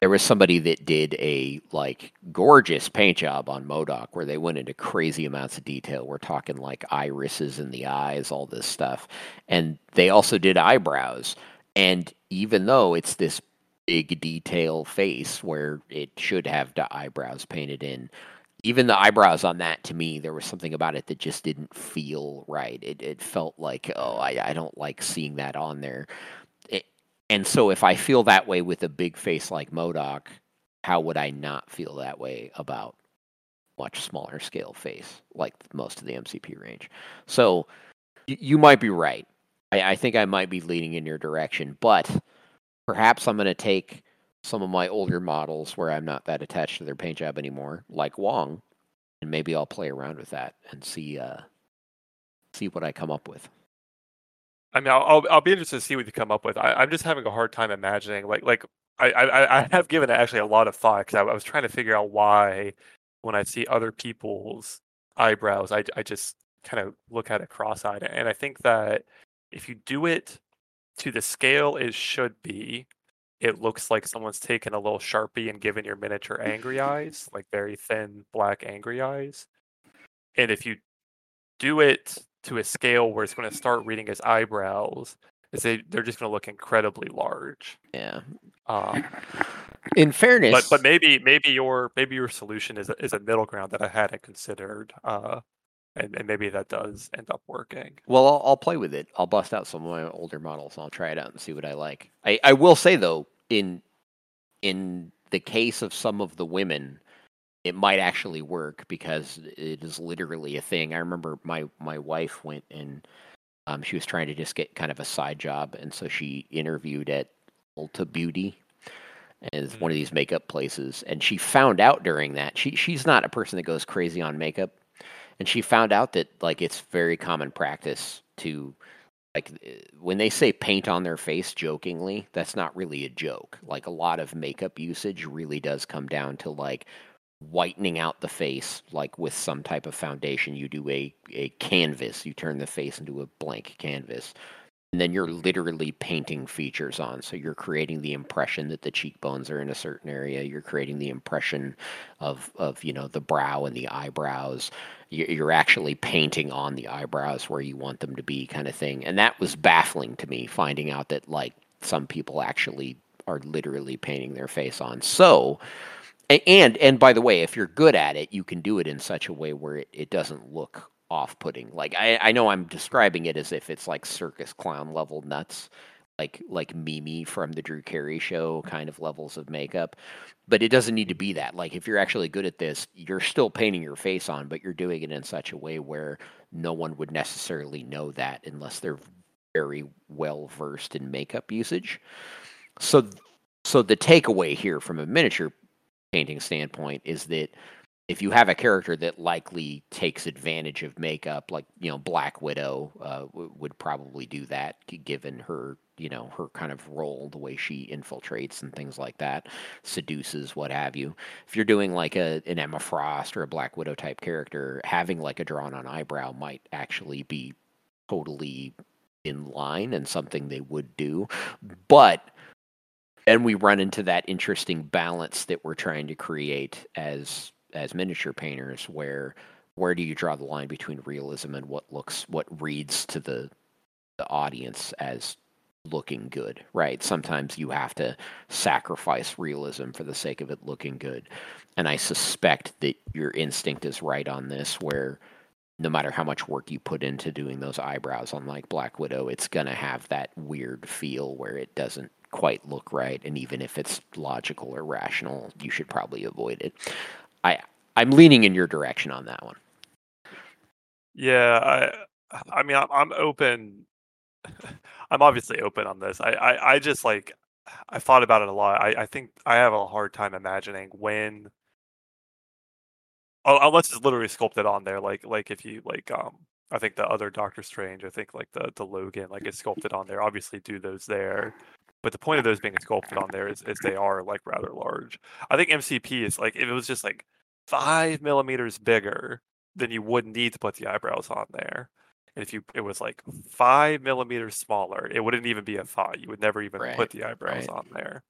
there was somebody that did a like gorgeous paint job on MODOK where they went into crazy amounts of detail. We're talking like irises in the eyes, all this stuff, and they also did eyebrows. And even though it's this big detail face where it should have the eyebrows painted in, even the eyebrows on that to me there was something about it that just didn't feel right. It, it felt like oh I, I don't like seeing that on there. It, and so if i feel that way with a big face like MODOK how would i not feel that way about much smaller scale face like most of the mcp range? So you might be right. I, I think i might be leaning in your direction but perhaps i'm going to take some of my older models where I'm not that attached to their paint job anymore, like Wong, and maybe I'll play around with that and see uh, see what I come up with. I mean, I'll, I'll be interested to see what you come up with. I, I'm just having a hard time imagining like like I I, I have given it actually a lot of thought because I, I was trying to figure out why when I see other people's eyebrows, I I just kind of look at it cross-eyed, and I think that if you do it to the scale it should be, it looks like someone's taken a little sharpie and given your miniature angry eyes, like very thin black angry eyes, and if you do it to a scale where it's going to start reading as eyebrows, is they they're just going to look incredibly large. Yeah. Um, In fairness, but but maybe maybe your maybe your solution is a, is a middle ground that I hadn't considered, uh, and and maybe that does end up working. well, I'll, I'll play with it. I'll bust out some of my older models. and I'll try it out and see what I like. I, I will say though, in in the case of some of the women, it might actually work because it is literally a thing. I remember my my wife went and um, she was trying to just get kind of a side job, and so she interviewed at Ulta Beauty as one of these makeup places, and she found out during that she she's not a person that goes crazy on makeup, and she found out that like it's very common practice to like eh, when they say paint on their face jokingly that's not really a joke. Like a lot of makeup usage really does come down to like whitening out the face like with some type of foundation. You do a, a canvas. You turn the face into a blank canvas and then you're literally painting features on. So you're creating the impression that the cheekbones are in a certain area. You're creating the impression of of you know the brow and the eyebrows. You- you're actually painting on the eyebrows where you want them to be kind of thing. And that was baffling to me finding out that like some people actually are literally painting their face on. So and and by the way if you're good at it you can do it in such a way where it, it doesn't look off-putting. Like I, I know i'm describing it as if it's like circus clown level nuts like like mimi from the drew carey show kind of levels of makeup but it doesn't need to be that. Like if you're actually good at this you're still painting your face on but you're doing it in such a way where no one would necessarily know that unless they're very well versed in makeup usage. So so the takeaway here from a miniature painting standpoint is that if you have a character that likely takes advantage of makeup, like you know Black Widow uh, w- would probably do that, given her you know her kind of role, the way she infiltrates and things like that, seduces, what have you. If you're doing like a an Emma Frost or a Black Widow type character, having like a drawn on eyebrow might actually be totally in line and something they would do, but and we run into that interesting balance that we're trying to create as as miniature painters where where do you draw the line between realism and what looks what reads to the the audience as looking good right? Sometimes you have to sacrifice realism for the sake of it looking good. And i suspect that your instinct is right on this where no matter how much work you put into doing those eyebrows on like black widow it's going to have that weird feel where it doesn't quite look right. And even if it's logical or rational you should probably avoid it I I'm leaning in your direction on that one. Yeah, I I mean I'm, I'm open. I'm obviously open on this. I, I I just like I thought about it a lot. I I think I have a hard time imagining when. Oh, unless it's literally sculpted on there, like like if you like um I think the other Doctor Strange, I think like the the Logan, like it's sculpted on there. Obviously, do those there, but the point of those being sculpted on there is, is they are like rather large. I think MCP is like if it was just like five millimeters bigger, then you wouldn't need to put the eyebrows on there. And if you it was like five millimeters smaller, it wouldn't even be a thought. You would never even Right, put the eyebrows right. on there.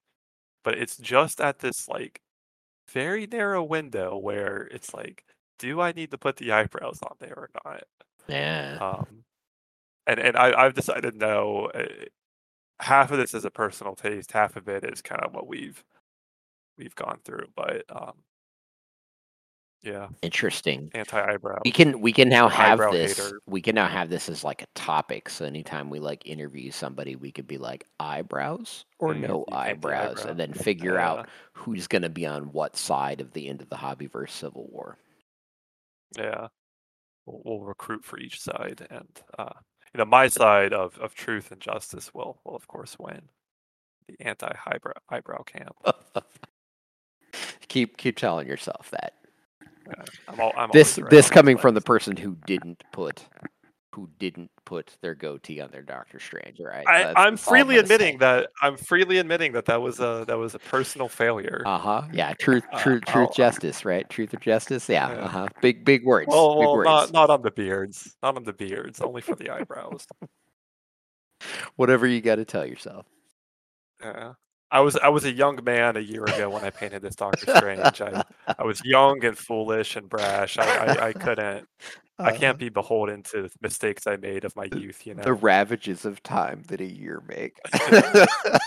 But it's just at this like very narrow window where it's like, do I need to put the eyebrows on there or not? Yeah. Um, and and I, I've decided no. uh, Half of this is a personal taste. Half of it is kind of what we've we've gone through. But um, yeah, Interesting. anti eyebrow. We can we can now have Eyebrow this. hater. We can now have this as like a topic. So anytime we like interview somebody, we could be like eyebrows or Mm, no eyebrows, anti-eyebrow. and then figure out who's going to be on what side of the end of the hobbyverse civil war. Yeah, we'll, we'll recruit for each side, and uh, you know, my side of, of truth and justice will will of course win. The anti eyebrow eyebrow camp. keep keep telling yourself that. I'm all, I'm this right this coming from the person who didn't put who didn't put their goatee on their Doctor Strange. Right, I, that's- I'm that's I'm freely gonna say. admitting that I'm freely admitting that that was a that was a personal failure. Uh huh. Yeah. Truth. Uh, Truth. I'll- Truth. Justice. Right. Truth or justice. Yeah. Yeah. Uh huh. Big. Big words. well, big well, words. not not on the beards, not on the beards, only for the eyebrows. Whatever you got to tell yourself. Yeah. I was I was a young man a year ago when I painted this Doctor Strange. I, I was young and foolish and brash. I, I, I couldn't I can't be beholden to the mistakes I made of my youth. You know, Uh, The ravages of time that a year make.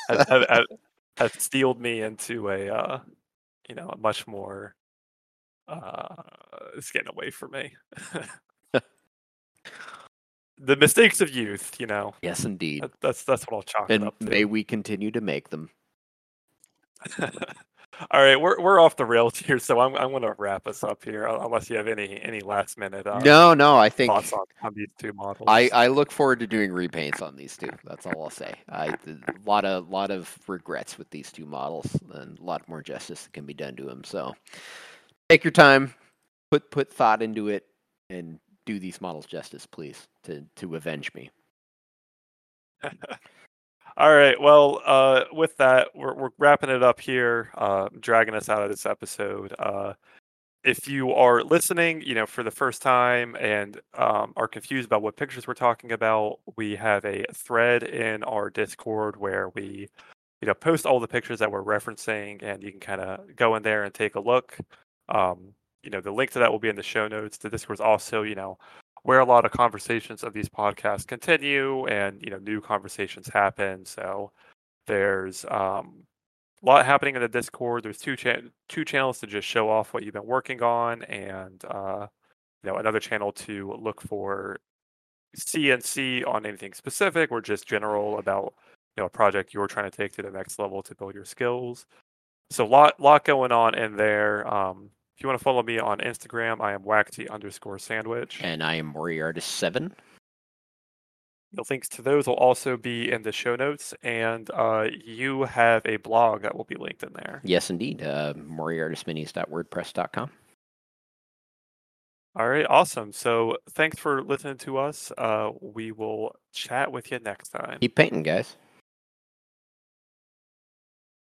have, have, steeled me into a uh, you know a much more uh, it's getting away from me. the mistakes of youth, you know. yes, indeed. That, that's that's what I'll chalk it up to. may we continue to make them. All right, we're we're off the rails here, so I'm I'm going to wrap us up here, unless you have any any last minute uh, no, no. I think thoughts on, on these two models. I, I look forward to doing repaints on these two. That's all I'll say. I a lot of lot of regrets with these two models, and a lot more justice that can be done to them. So take your time, put put thought into it, and do these models justice, please, to to avenge me. All right. Well, uh, with that, we're we're wrapping it up here, uh, dragging us out of this episode. Uh, if you are listening, you know, for the first time and um, are confused about what pictures we're talking about, we have a thread in our Discord where we, you know, post all the pictures that we're referencing, and you can kind of go in there and take a look. Um, you know, the link to that will be in the show notes. The Discord is also, you know, where a lot of conversations of these podcasts continue and you know new conversations happen. So there's um, a lot happening in the discord. There's two cha- two channels to just show off what you've been working on and uh, you know another channel to look for cnc on anything specific or just general about you know a project you're trying to take to the next level to build your skills. So lot lot going on in there. Um, if you want to follow me on Instagram, I am waxy underscore sandwich. And I am Moriartis Seven. The links to those will also be in the show notes, and uh, you have a blog that will be linked in there. Yes, indeed. Uh, MoriartisMinis.wordpress.com. All right, awesome. So thanks for listening to us. Uh, we will chat with you next time. Keep painting, guys.